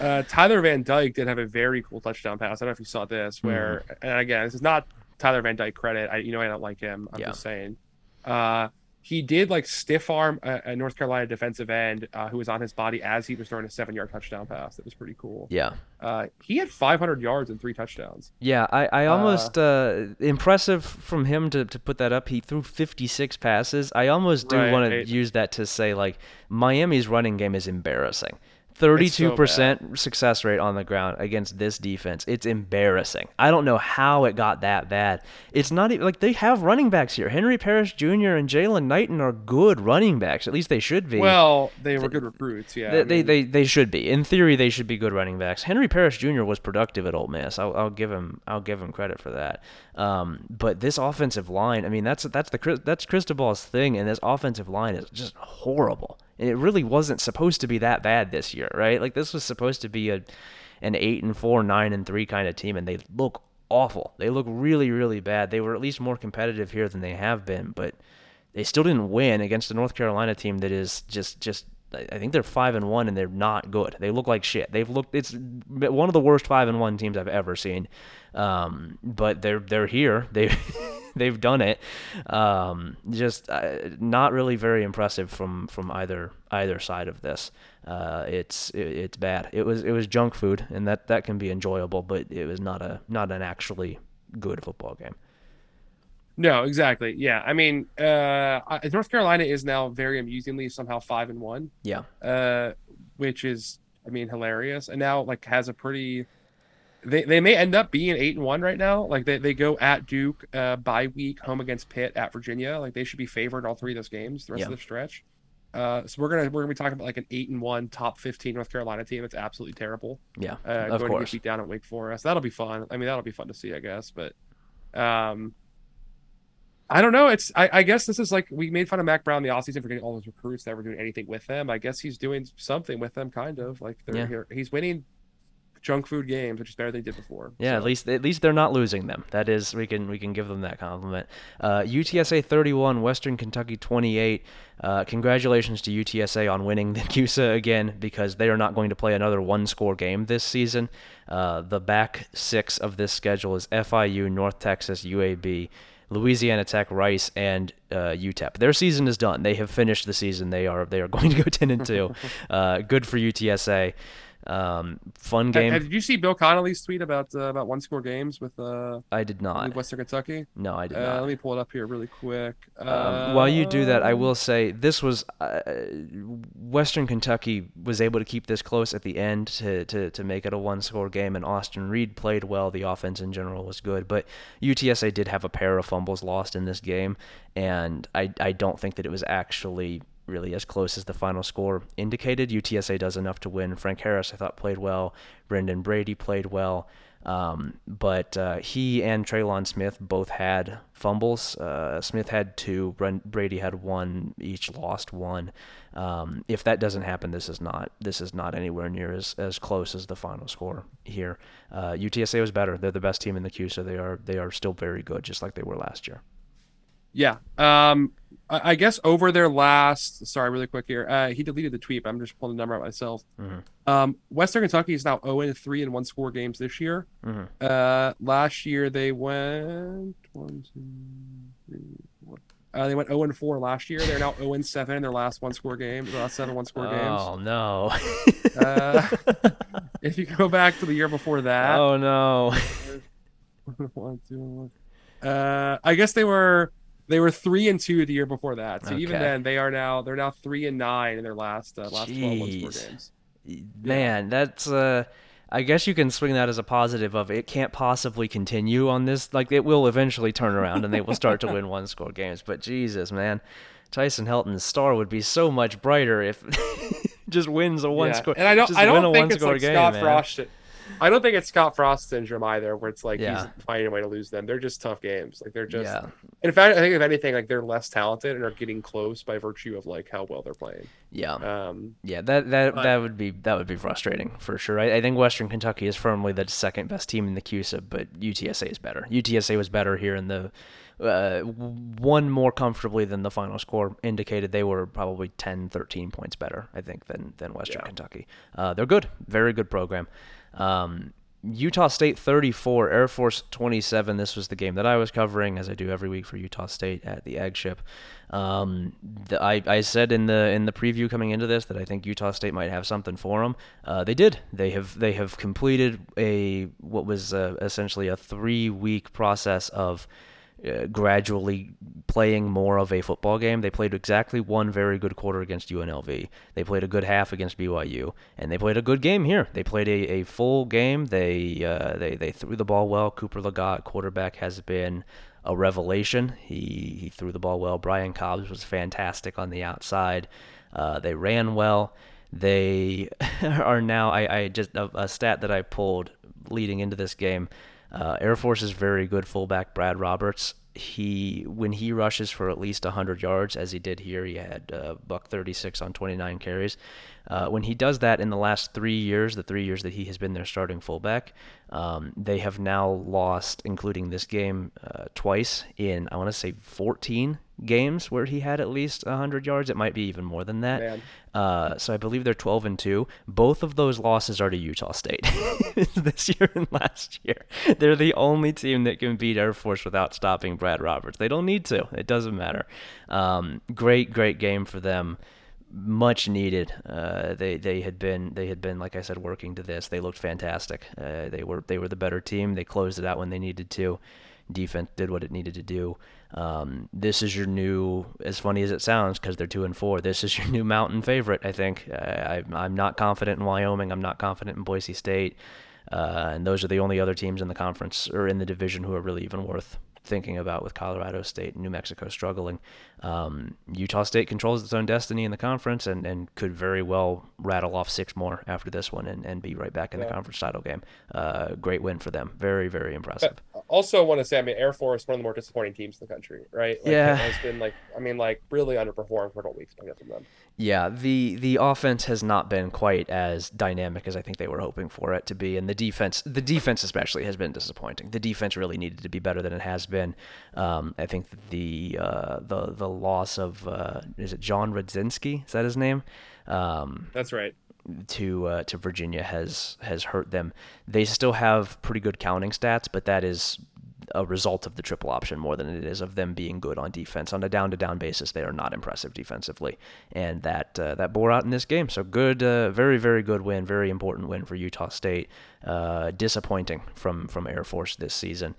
uh, Tyler Van Dyke did have a very cool touchdown pass. I don't know if you saw this, where,
Mm-hmm.
and again, this is not Tyler Van Dyke credit. I, you know, I don't like him. I'm
Yeah.
just saying. Uh, he did like stiff arm a, a North Carolina defensive end uh, who was on his body as he was throwing a seven yard touchdown pass. That was pretty cool.
Yeah.
Uh, he had 500 yards and three touchdowns.
Yeah, I, I almost uh, impressive from him to, to put that up. He threw 56 passes. I almost do want to use that to say like Miami's running game is embarrassing.
So
32% success rate on the ground against this defense. It's embarrassing. I don't know how it got that bad. It's not even like they have running backs here. Henry Parrish Jr. and Jalen Knighton are good running backs. At least they should be.
Well, they were good recruits. Yeah,
They,
I
they,
mean,
they, they should be. In theory, they should be good running backs. Henry Parrish Jr. was productive at Ole Miss. I'll, I'll give him I'll give him credit for that. Um, but this offensive line, I mean, that's that's the that's Cristobal's thing, and this offensive line is just horrible. And it really wasn't supposed to be that bad this year, right? Like this was supposed to be a an eight and four, nine and three kind of team, and they look awful. They look really, really bad. They were at least more competitive here than they have been, but they still didn't win against the North Carolina team that is just just I think they're five and one and they're not good. They look like shit. They've looked it's one of the worst five and one teams I've ever seen. Um, but they're they're here. They <laughs> they've done it. Um, just uh, not really very impressive from from either either side of this. Uh, it's it, it's bad. It was it was junk food and that that can be enjoyable, but it was not a not an actually good football game.
No, exactly. Yeah, I mean, uh, North Carolina is now very amusingly somehow five and one.
Yeah.
uh, which is I mean hilarious, and now like has a pretty. They, they may end up being eight and one right now. Like they, they go at Duke, uh, bye week, home against Pitt, at Virginia. Like they should be favored all three of those games the rest of the stretch. Uh, so we're gonna we're gonna be talking about like an eight and one top fifteen North Carolina team. It's absolutely terrible.
Yeah.
Uh,
of
going to
course.
get beat down at Wake Forest. That'll be fun. I mean, that'll be fun to see, I guess. But, um, I don't know. It's I, I guess this is like we made fun of Mack Brown the offseason for getting all those recruits that were doing anything with them. I guess he's doing something with them, kind of like they're
Yeah.
here. He's winning junk food games, which is better than he did before.
Yeah, at least at least they're not losing them. That is, we can we can give them that compliment. Uh, UTSA 31, Western Kentucky 28. Uh, congratulations to UTSA on winning the <laughs> CUSA again because they are not going to play another one-score game this season. Uh, the back six of this schedule is FIU, North Texas, UAB. Louisiana Tech, Rice, and uh, UTEP. Their season is done. They have finished the season. They are they are <laughs> going to go ten and two. <laughs> uh, good for UTSA. Um, fun game.
did you see Bill Connelly's tweet about uh, about one score games with uh,
I did not.
Western Kentucky?
No, I did
Uh,
not.
let me pull it up here really quick.
Um, while you do that, I
Um,
will say this was uh, Western Kentucky was able to keep this close at the end to, to, to make it a one score game, and Austin Reed played well. The offense in general was good, but UTSA did have a pair of fumbles lost in this game, and I, I don't think that it was actually really as close as the final score indicated. UTSA does enough to win. Frank Harris, I thought, played well. Brendan Brady played well. Um, but uh, he and Traylon Smith both had fumbles. Uh, Smith had two. Brady had one. Each lost one. Um, if that doesn't happen, this is not this is not anywhere near as, as close as the final score here. Uh, UTSA was better. They're the best team in the queue, so they are they are still very good, just like they were last year.
Yeah. Um, I, I guess over their last. Sorry, really quick here. Uh, he deleted the tweet, but I'm just pulling the number out myself.
Mhm.
Um, Western Kentucky is now 0 3 in one score games this year.
Mhm.
Uh, last year they went one, two, three, four. Uh, they went 0 and 4 last year. They're now 0 and 7 in their last one score game. Their last seven one score games.
Oh no!
Uh, If you go back to the year before that,
oh no!
one, two, one. Uh, I guess they were they were three and two the year before that. So even then, they are now they're now three and nine in their last uh, last twelve one score games.
Man, that's uh I guess you can swing that as a positive of it can't possibly continue on this like it will eventually turn around and they will start to <laughs> win one score games. But Jesus, man. Tyson Helton's star would be so much brighter if <laughs> just wins a one
Yeah.
score.
And I don't I don't think it's like
game,
Scott
man.
Frost. I don't think it's Scott Frost syndrome either, where it's like
Yeah.
he's finding a way to lose them. They're just tough games. Like they're just.
Yeah.
In fact, I think if anything, like they're less talented and are getting close by virtue of like how well they're playing.
Yeah.
Um,
Yeah, that that
But-
that would be that would be frustrating for sure. I, I think Western Kentucky is firmly the second best team in the CUSA, but UTSA is better. UTSA was better here in the uh, one more comfortably than the final score indicated. They were probably 10, 13 points better, I think, than than Western
Yeah.
Kentucky. Uh, they're good, very good program. Um, Utah State 34, Air Force 27. This was the game that I was covering, as I do every week for Utah State at the Egg Ship. Um, the, I, I said in the in the preview coming into this that I think Utah State might have something for them. Uh, they did. They have they have completed a what was uh, essentially a three week process of uh, gradually playing more of a football game. They played exactly one very good quarter against UNLV. They played a good half against BYU, and they played a good game here. They played a, a full game. They uh, they they threw the ball well. Cooper Legas, quarterback, has been a revelation. He he threw the ball well. Brian Cobbs was fantastic on the outside. Uh, they ran well. They <laughs> are now. I, I just a, a stat that I pulled leading into this game. Uh, Air Force is very good fullback Brad Roberts. He when he rushes for at least 100 yards, as he did here, he had uh, buck 36 on 29 carries. Uh, when he does that in the last three years, the three years that he has been their starting fullback, um, they have now lost, including this game, uh, twice in I want to say 14 games where he had at least 100 yards. It might be even more than that. Uh, so I believe they're 12 and 2. Both of those losses are to Utah State <laughs> this year and last year. They're the only team that can beat Air Force without stopping Brad Roberts. They don't need to. It doesn't matter. Um, great, great game for them. Much needed. Uh, they they had been they had been like I said working to this. They looked fantastic. Uh, they were they were the better team. They closed it out when they needed to. Defense did what it needed to do. Um, this is your new, as funny as it sounds, because they're two and four. This is your new mountain favorite. I think. I, I'm not confident in Wyoming. I'm not confident in Boise State, uh, and those are the only other teams in the conference or in the division who are really even worth thinking about with Colorado State and New Mexico struggling. Um, Utah State controls its own destiny in the conference and, and could very well rattle off six more after this one and, and be right back in the conference title game. Uh, great win for them. Very, very impressive.
But also want to say, I mean, Air Force, one of the more disappointing teams in the country, right? Like,
Yeah.
has been like, I mean, like really underperformed for a couple weeks. I guess from them.
Yeah, the the offense has not been quite as dynamic as I think they were hoping for it to be, and the defense, the defense especially, has been disappointing. The defense really needed to be better than it has been. Um, I think the uh, the the loss of uh, is it John Rudzinski? Is that his name? Um,
That's right.
to uh, to Virginia has has hurt them. They still have pretty good counting stats, but that is a result of the triple option more than it is of them being good on defense. On a down to down basis, they are not impressive defensively, and that uh, that bore out in this game. So good, uh, very very good win, very important win for Utah State. Uh, disappointing from from Air Force this season.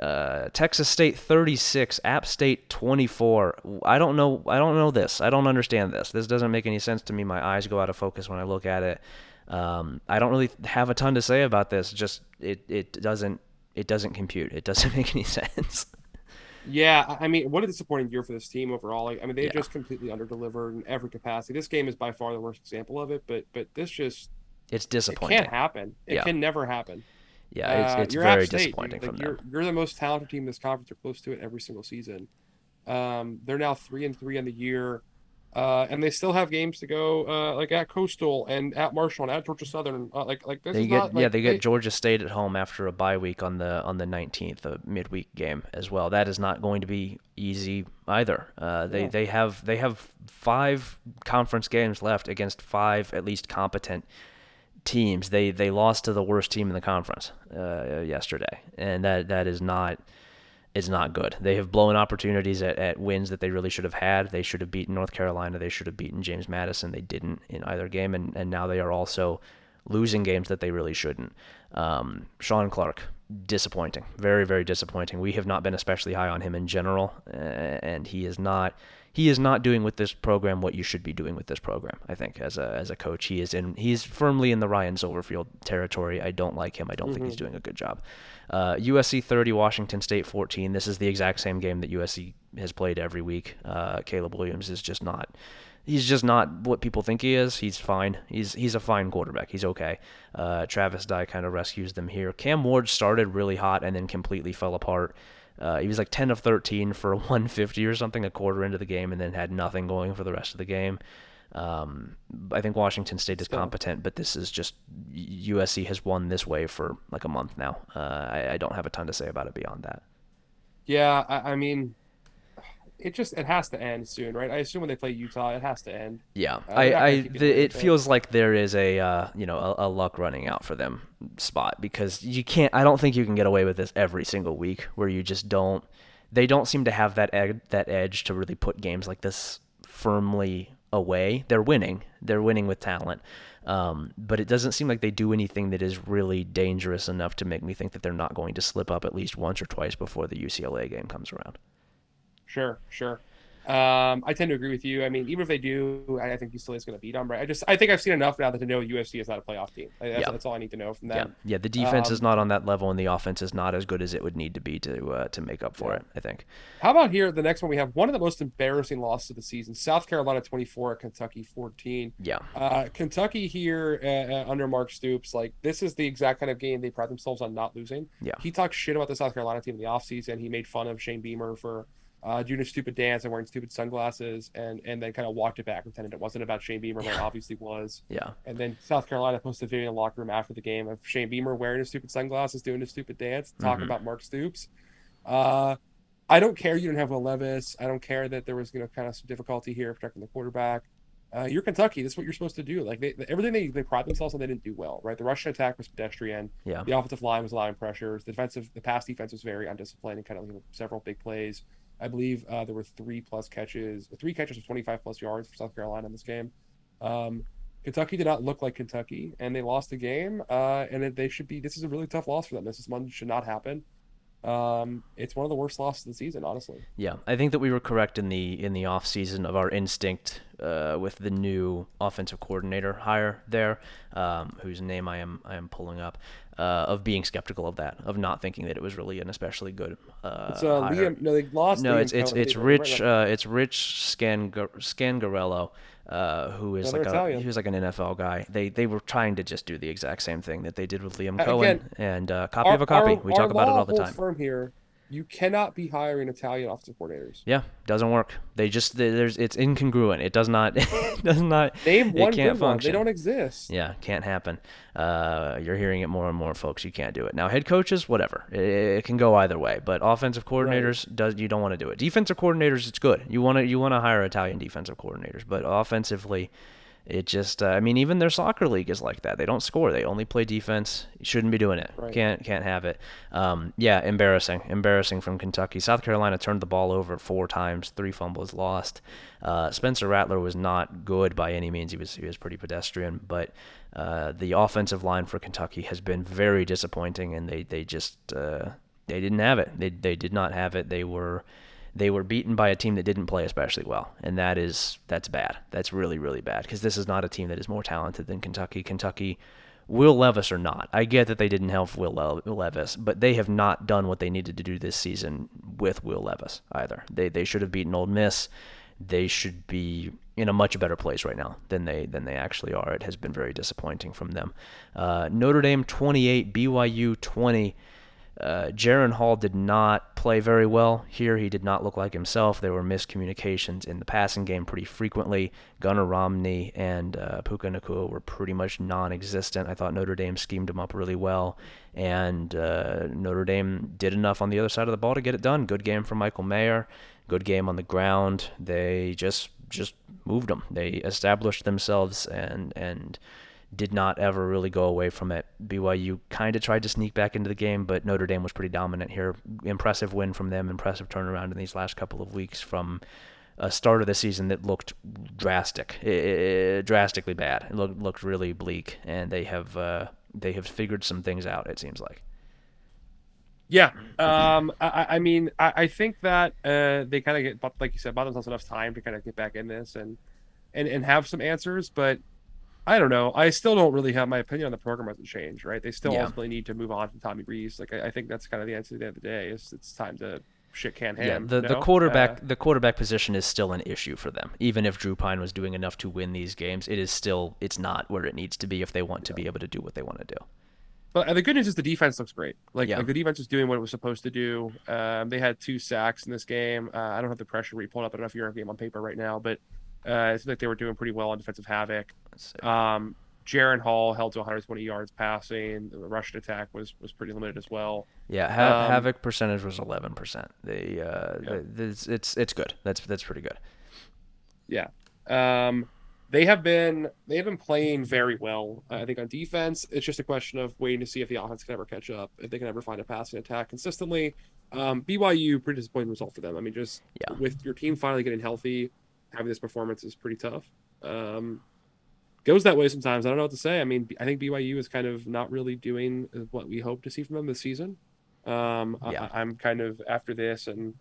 Uh, Texas State 36, App State 24. I don't know. I don't know this. I don't understand this. This doesn't make any sense to me. My eyes go out of focus when I look at it. Um, I don't really have a ton to say about this. Just it, it doesn't it doesn't compute. It doesn't <laughs> make any sense.
Yeah, I mean, what a disappointing year for this team overall. I mean, they yeah. just completely underdelivered in every capacity. This game is by far the worst example of it, but but this just
it's disappointing.
It can't happen. It yeah. can never happen.
Yeah, it's, uh, it's uh, very disappointing
like
from
you're,
them.
You're the most talented team in this conference. You're close to it every single season. Um, they're now three and three on the year. Uh, and they still have games to go, uh, like at Coastal and at Marshall and at Georgia Southern. Uh, like, like this
they
get,
not,
like,
yeah, they, they get Georgia State at home after a bye week on the on the 19th, a midweek game as well. That is not going to be easy either. Uh, they yeah. they have they have five conference games left against five at least competent teams. They they lost to the worst team in the conference uh, yesterday, and that that is not is not good. They have blown opportunities at, at wins that they really should have had. They should have beaten North Carolina. They should have beaten James Madison. They didn't in either game, and, and now they are also losing games that they really shouldn't. Um, Shawn Clark, disappointing, very very disappointing. We have not been especially high on him in general, and he is not he is not doing with this program what you should be doing with this program. I think as a as a coach, he is in he's firmly in the Ryan Silverfield territory. I don't like him. I don't mm-hmm. think he's mm-hmm. doing a good job. Uh, USC 30, Washington State 14. This is the exact same game that USC has played every week. Uh, Caleb Williams is just not. He's just not what people think he is. He's fine. He's he's a fine quarterback. He's okay. Uh, Travis Dye kind of rescues them here. Cam Ward started really hot and then completely fell apart. Uh, he was like 10 of 13 for <laughs> 150 or something a quarter into the game and then had nothing going for the rest of the game. Um, I think Washington State is competent, but this is just USC has won this way for like a month now. Uh, I, I, don't have a ton to say about it beyond that.
Yeah, I, I mean, it just it has to end soon, right? I assume when they play Utah, it has to end.
Yeah, uh, I, I the, it feels like there is a uh, you know a, a, luck running out for them spot because you can't. I don't think you can get away with this every single week where you just don't. They don't seem to have that ed- that edge to really put games like this firmly away. They're winning. They're winning with talent. Um, but it doesn't seem like they do anything that is really dangerous enough to make me think that they're not going to slip up at least once or twice before the UCLA game comes around.
Sure, sure. Um, I tend to agree with you. I mean, even if they do, I, think UCLA is going to beat them. Right? I just, I think I've seen enough now that to know USC is not a playoff team. That's, yeah. that's all I need to know from that.
Yeah, yeah. The defense um, is not on that level, and the offense is not as good as it would need to be to uh, to make up for yeah. it. I think.
How about here? The next one we have one of the most embarrassing losses of the season: South Carolina twenty four, Kentucky fourteen.
Yeah.
Uh, Kentucky here uh, uh, under Mark Stoops, like this is the exact kind of game they pride themselves on not losing.
Yeah.
He talked shit about the South Carolina team in the offseason. He made fun of Shane Beamer for uh, doing a stupid dance and wearing stupid sunglasses, and and then kind of walked it back, pretending it wasn't about Shane Beamer, but it obviously was.
Yeah.
And then South Carolina posted a video in the locker room after the game of Shane Beamer wearing his stupid sunglasses, doing a stupid dance, talking mm-hmm. about Mark Stoops. Uh, I don't care you didn't have Will Levis. I don't care that there was you know kind of some difficulty here protecting the quarterback. Uh, you're Kentucky. This is what you're supposed to do. Like they, everything they, they pride themselves on, they didn't do well, right? The Russian attack was pedestrian.
Yeah.
The offensive line was allowing pressures. The defensive, the pass defense was very undisciplined and kind of several big plays. I believe uh, there were three plus catches, three catches of 25 plus yards for South Carolina in this game. Um, Kentucky did not look like Kentucky, and they lost the game. Uh, and they should be. This is a really tough loss for them. This is one should not happen. Um, it's one of the worst losses of the season, honestly.
Yeah, I think that we were correct in the in the off season of our instinct uh, with the new offensive coordinator hire there, um, whose name I am I am pulling up, uh, of being skeptical of that, of not thinking that it was really an especially good. Uh,
it's uh, Liam. No, they lost.
No, Liam it's it's it's Rich. Uh, it's Rich Scangar- Scangarello uh, who is like a he was like an NFL guy. They they were trying to just do the exact same thing that they did with Liam Coen again, and uh, copy our, of a copy. Our, we talk about it all the time.
Firm here you cannot be hiring Italian offensive coordinators.
Yeah, doesn't work. They just there's it's incongruent. It does not <laughs> it does not
name one it can't function. One. They don't exist.
Yeah, can't happen. Uh, you're hearing it more and more, folks. You can't do it now. Head coaches, whatever. It, it can go either way. But offensive coordinators, right. does you don't want to do it. Defensive coordinators, it's good. You want to you want to hire Italian defensive coordinators, but offensively It just, uh, I mean, even their soccer league is like that. They don't score. They only play defense. You shouldn't be doing it.
Right.
Can't can't have it. Um, yeah, embarrassing, embarrassing from Kentucky. South Carolina turned the ball over four times, three fumbles lost. Uh, Spencer Rattler was not good by any means. He was he was pretty pedestrian, but uh, the offensive line for Kentucky has been very disappointing, and they they just uh, they didn't have it. They they did not have it. They were they were beaten by a team that didn't play especially well, and that is that's bad. That's really really bad because this is not a team that is more talented than Kentucky. Kentucky, Will Levis or not, I get that they didn't have Will Levis, but they have not done what they needed to do this season with Will Levis either. They they should have beaten Ole Miss. They should be in a much better place right now than they than they actually are. It has been very disappointing from them. Uh, Notre Dame 28, BYU 20. Uh, Jaren Hall did not play very well here. He did not look like himself. There were miscommunications in the passing game pretty frequently. Gunnar Romney and uh, Puka Nacua were pretty much non-existent. I thought Notre Dame schemed him up really well, and uh, Notre Dame did enough on the other side of the ball to get it done. Good game from Michael Mayer. Good game on the ground. They just just moved them. They established themselves and and did not ever really go away from it. BYU kind of tried to sneak back into the game, but Notre Dame was pretty dominant here. Impressive win from them, impressive turnaround in these last couple of weeks from a start of the season that looked drastic, drastically bad. It looked looked really bleak, and they have uh, they have figured some things out. It seems like.
Yeah, um, I, I mean, I, I think that uh, they kind of get, like you said, bought themselves enough time to kind of get back in this and and and have some answers, but I don't know. I still don't really have my opinion on the program hasn't changed, right? They still yeah. ultimately need to move on from Tommy Rees. Like I, I, think that's kind of the answer at the end of the day. Is it's time to shit can him.
Yeah, the, the quarterback uh, the quarterback position is still an issue for them. Even if Drew Pyne was doing enough to win these games, it is still it's not where it needs to be if they want to be able to do what they want to do.
But the good news is the defense looks great. Like, yeah. like the defense is doing what it was supposed to do. Um, they had two sacks in this game. Uh, I don't have the pressure rate pulled up. I don't know if you're a game on paper right now, but uh, it seems like they were doing pretty well on defensive havoc. Um, Jaren Hall held to 120 yards passing. The rush attack was was pretty limited as well.
Yeah, ha- um, havoc percentage was 11 percent. They, uh, yeah. it's, it's it's good. That's that's pretty good.
Yeah. Um, they have been they have been playing very well. I think on defense, it's just a question of waiting to see if the offense can ever catch up, if they can ever find a passing attack consistently. Um, BYU pretty disappointing result for them. I mean, just yeah. with your team finally getting healthy, having this performance is pretty tough. Um, goes that way sometimes. I don't know what to say. I mean, I think BYU is kind of not really doing what we hope to see from them this season. Um, yeah. I, am kind of after this, and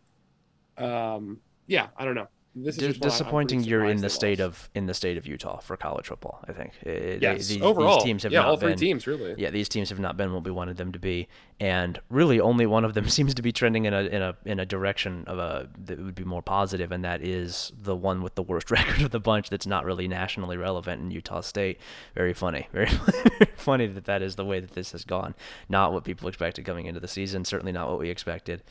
um, yeah, I don't know
this is disappointing. you're in the state lost. of in the state of Utah for college football. I think.
Eh, eh, yes, they, these, overall, these teams have yeah, not all three
been,
teams really.
Yeah, these teams have not been what we wanted them to be, and really only one of them <laughs> seems to be trending in a in a in a direction of a that would be more positive, and that is the one with the worst <laughs> record of the bunch. That's not really nationally relevant in Utah State. Very funny. <laughs> Very funny that that is the way that this has gone. Not what people expected coming into the season. Certainly not what we expected.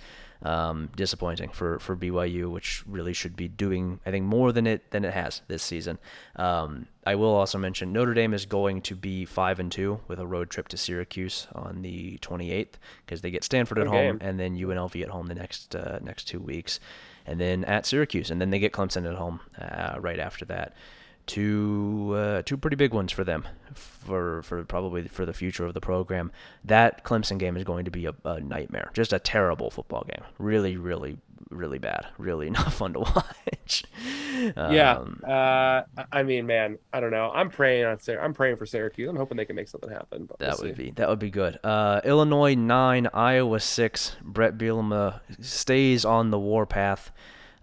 Um, disappointing for, for BYU, which really should be doing, I think, more than it than it has this season. Um, I will also mention Notre Dame is going to be five and two with a road trip to Syracuse on the 28th because they get Stanford at home and then UNLV at home the next uh, next two weeks, and then at Syracuse, and then they get Clemson at home uh, right after that two uh, two pretty big ones for them for for probably for the future of the program. That Clemson game is going to be a, a nightmare, just a terrible football game. Really, really, really bad. Really <laughs> not fun to watch.
Um, yeah, uh, I mean, man, I don't know. I'm praying on I'm praying for Syracuse. I'm hoping they can make something happen.
that
we'll
would see. be that would be good. Uh, Illinois nine, Iowa six. Bret Bielema stays on the warpath.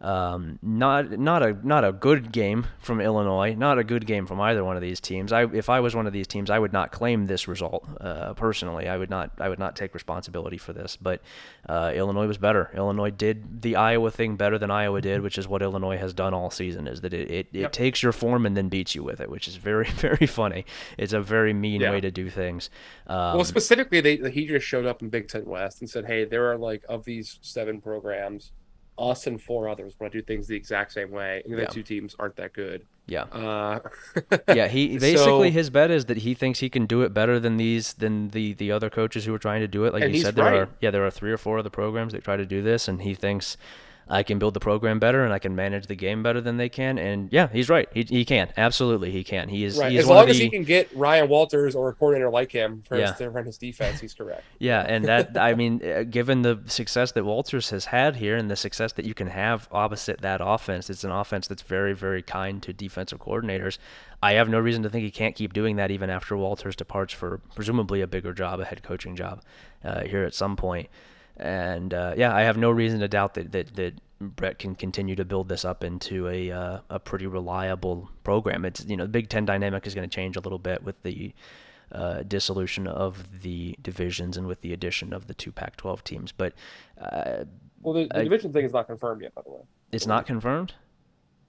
Um, not not a not a good game from Illinois. Not a good game from either one of these teams. I if I was one of these teams, I would not claim this result uh, personally. I would not I would not take responsibility for this. But uh, Illinois was better. Illinois did the Iowa thing better than Iowa did, which is what Illinois has done all season. Is that it it, yep. it takes your form and then beats you with it, which is very <laughs> very funny. It's a very mean yeah. way to do things.
Um, well, specifically, they he just showed up in Big Ten West and said, "Hey, there are like of these seven programs." Us and four others want to do things the exact same way, and the yeah. two teams aren't that good.
Yeah.
Uh, <laughs>
yeah. He <laughs> basically so, his bet is that he thinks he can do it better than these than the the other coaches who are trying to do it. Like he said, there right. are yeah there are three or four other programs that try to do this, and he thinks I can build the program better and I can manage the game better than they can. And yeah, he's right. He, he can absolutely he can. He is
right.
He is
as long
of
as he can get Ryan Walters or a coordinator like him for
Yeah.
his, to run his defense, he's correct. <laughs>
Yeah, and that I mean, uh, given the success that Walters has had here and the success that you can have opposite that offense, it's an offense that's very, very kind to defensive coordinators. I have no reason to think he can't keep doing that even after Walters departs for presumably a bigger job, a head coaching job, uh, here at some point. And uh, yeah, I have no reason to doubt that that, that Bret can continue to build this up into a uh, a pretty reliable program. It's you know the Big Ten dynamic is going to change a little bit with the uh, dissolution of the divisions and with the addition of the two Pac-12 teams. But uh,
Well, the, the
I-
division thing is not confirmed yet, by the way.
it's not confirmed.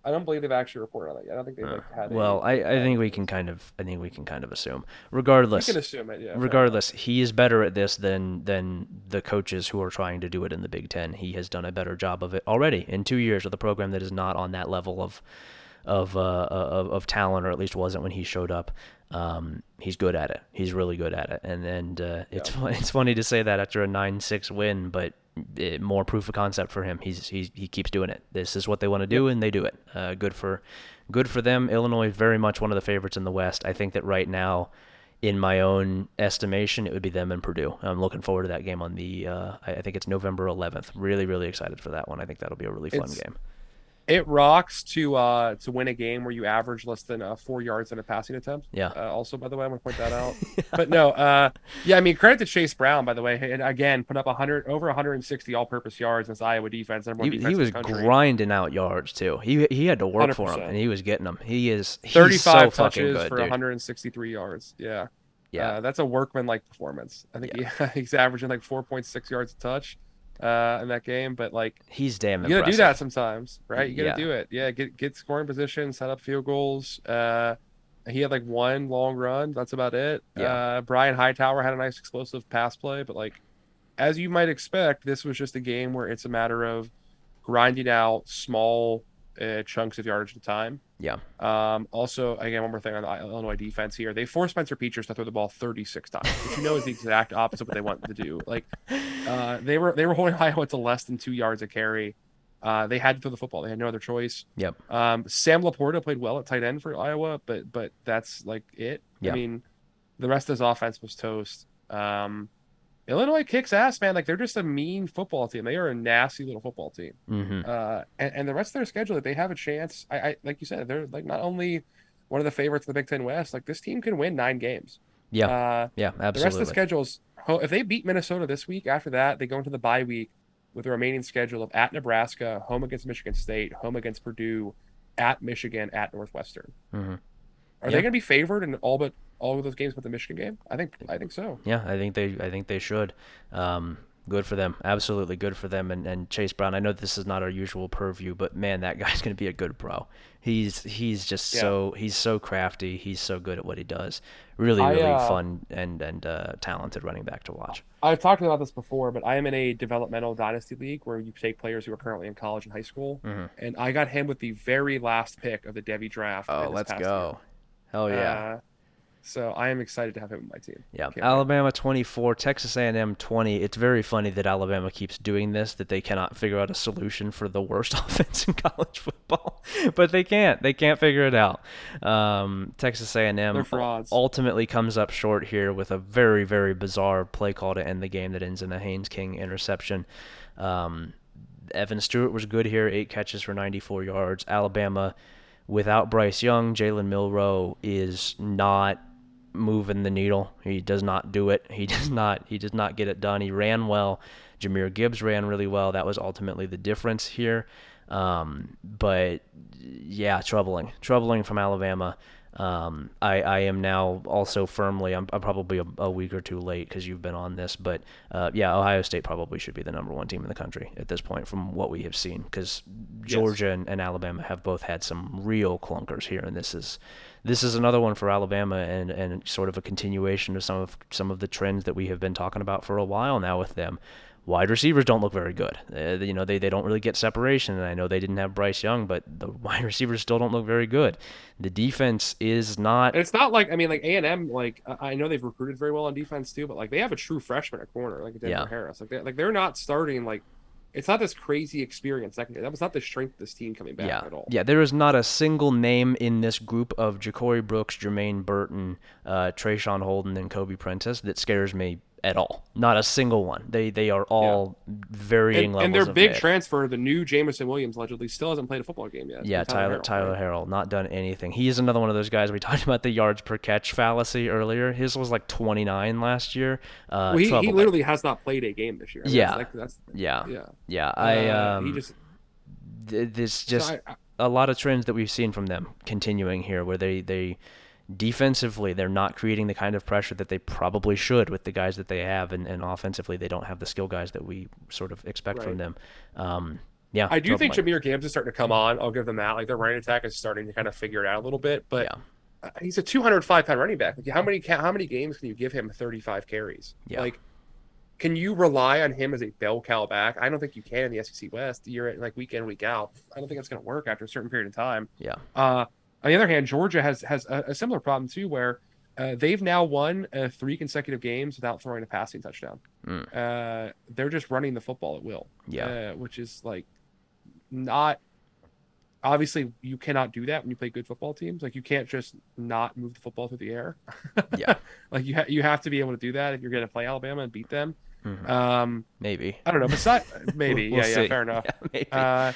I don't believe they've actually reported on it yet. I don't think they've like, had.
Uh, Well, I, I think we can kind of I think we can kind of assume. Regardless,
You can assume it. Yeah.
regardless, he is better at this than than the coaches who are trying to do it in the Big Ten. He has done a better job of it already in two years with a program that is not on that level of of uh, of, of talent, or at least wasn't when he showed up. Um, he's good at it. He's really good at it, and and uh, it's fu- <laughs> it's funny to say that after a nine six win, but more proof of concept for him. He's he's he keeps doing it. This is what they want to do, and they do it. Uh, good for good for them. Illinois very much one of the favorites in the West. I think that right now in my own estimation, it would be them and Purdue. I'm looking forward to that game on the. Uh, I I think it's November 11th. Really, really excited for that one. I think that'll be a really fun
It's-
game.
It rocks to uh to win a game where you average less than uh, four yards in a passing attempt.
Yeah.
Uh, also, by the way, I'm gonna point that out. <laughs> But no, uh, yeah, I mean, credit to Chase Brown, by the way, and again, put up 100 over 160 all-purpose yards in this Iowa defense.
He,
defense
he was grinding out yards too. He he had to work for them,
100%.
and he was getting them. He is he's
35
so fucking
touches
good,
for
dude.
163 yards. Yeah.
Yeah,
Uh, that's a workman-like performance. I think he, <laughs> he's averaging like 4.6 yards a touch uh, in that game, but like
he's damn
you gotta
impressive.
do that sometimes, right? You gotta
Yeah.
do it. Yeah, get get scoring position, set up field goals. Uh, he had like one long run. That's about it.
Yeah.
Uh, Brian Hightower had a nice explosive pass play, but like as you might expect, this was just a game where it's a matter of grinding out small uh, chunks of yardage at a time.
Yeah,
Um, also, again, one more thing on the Illinois defense here. They forced Spencer Petras to throw the ball 36 times, which you know is the exact opposite of what they want to do. Like, <laughs> uh, they were they were holding Iowa to less than two yards a carry. Uh, they had to throw the football. They had no other choice.
Yep.
Um, Sam LaPorta played well at tight end for Iowa, but but that's like it.
Yeah.
I mean, the rest of his offense was toast. Um, Illinois kicks ass, man. Like they're just a mean football team. They are a nasty little football team
hmm
uh, and, and the rest of their schedule, if they have a chance, I, I like you said, they're like not only one of the favorites in the Big Ten West, like this team can win nine games.
yeah,
Uh,
yeah. Absolutely.
The rest of the schedules, if they beat Minnesota this week, after that they go into the bye week with the remaining schedule of at Nebraska, home against Michigan State, home against Purdue, at Michigan, at Northwestern.
Mhm.
Are
Yeah.
they going to be favored in all but all of those games but the Michigan game? I think I think so.
Yeah, I think they I think they should. Um, good for them. Absolutely good for them. And, and Chase Brown. I know this is not our usual purview, but man, that guy's gonna be a good pro. He's he's just
Yeah.
so he's so crafty. He's so good at what he does. Really,
I,
really
uh,
fun and and uh, talented running back to watch.
I've talked about this before, but I am in a developmental dynasty league where you take players who are currently in college and high school,
Mhm.
and I got him with the very last pick of the devy draft.
Oh, let's go. Hell yeah.
Uh, so I am excited to have him on my team.
Yeah,
Can't wait.
Alabama 24, Texas A&M 20. It's very funny that Alabama keeps doing this, that they cannot figure out a solution for the worst <laughs> offense in college football, <laughs> but they can't. They can't figure it out. Um, Texas A&M ultimately comes up short here with a very, very bizarre play call to end the game that ends in a Haynes King interception. Um, Evan Stewart was good here, eight catches for 94 yards. Alabama, without Bryce Young, Jalen Milroe is not moving the needle. He does not do it. He <laughs> does not. He does not get it done. He ran well. Jahmyr Gibbs ran really well. That was ultimately the difference here. Um, but yeah, troubling, troubling from Alabama. Um, I, I am now also firmly. I'm, I'm probably a, a week or two late because you've been on this, but uh, yeah, Ohio State probably should be the number one team in the country at this point from what we have seen because Georgia and, and Alabama have both had some real clunkers here, and this is this is another one for Alabama and, and sort of a continuation of some of some of the trends that we have been talking about for a while now with them. Wide receivers don't look very good. Uh, you know, they, they don't really get separation. And I know they didn't have Bryce Young, but the <laughs> wide receivers still don't look very good. The defense is not.
It's not like I mean, like A and M. Like I I know they've recruited very well on defense too, but like they have a true freshman at corner, like Denver
Yeah.
Harris. Like they like they're not starting like it's not this crazy experience secondary. That was not the strength of this team coming back
yeah,
at all.
yeah. There is not a single name in this group of JaCorey Brooks, Jermaine Burton, uh, Traeshon Holden, and Kobe Prentice that scares me at all. Not a single one. They they are all varying
And,
levels
and their big
mid.
transfer, the new Jameson Williams, allegedly still hasn't played a football game yet.
Yeah, Tyler
Harrell,
Tyler? Harrell, not done anything. He is another one of those guys. We <laughs> talked about the yards per catch fallacy earlier. His was like 29 last year. Uh,
Well, he, he literally has not played a game this year. I mean,
Yeah.
that's, like, that's
yeah,
yeah.
yeah. I
Uh,
um,
he just
th- this
so
just
I- I-
a lot of trends that we've seen from them continuing here, where they they defensively they're not creating the kind of pressure that they probably should with the guys that they have, and, and offensively they don't have the skill guys that we sort of expect from them. Um, yeah,
I do think. Jahmyr Gibbs is starting to come on. I'll give them that. Like their running attack is starting to kind of figure it out a little bit. But
Yeah.
he's a 205 pound running back. Like how many how many games can you give him 35 carries?
Yeah.
Like, can you rely on him as a bell cow back? I don't think you can in the SEC West. You're like week in week out. I don't think that's going to work after a certain period of time.
Yeah.
Uh, on the other hand, Georgia has has a, a similar problem too, where uh, they've now won uh, three consecutive games without throwing a passing touchdown.
Mm.
Uh, they're just running the football at will.
Yeah.
uh, which is like not obviously you cannot do that when you play good football teams. Like you can't just not move the football through the air. <laughs>
Yeah.
like you ha- you have to be able to do that if you're going to play Alabama and beat them.
Mhm.
Um,
maybe.
I don't know. Besides, <laughs> maybe
We'll
yeah, yeah, fair enough. <laughs>
Yeah.
Uh,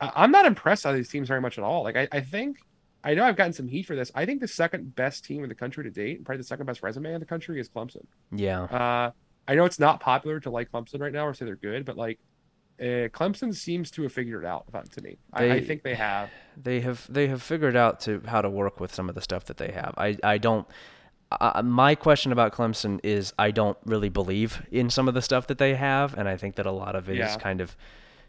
I'm not impressed by these teams very much at all. Like I, I think I know I've gotten some heat for this. I think the second best team in the country to date, and probably the second best resume in the country, is Clemson.
yeah.
Uh, I know it's not popular to like Clemson right now or say they're good, but like uh, Clemson seems to have figured it out to me. I, I think they have.
they have they have figured out to how to work with some of the stuff that they have. I I don't. Uh, my question about Clemson is I don't really believe in some of the stuff that they have, and I think that a lot of it is
Yeah.
kind of,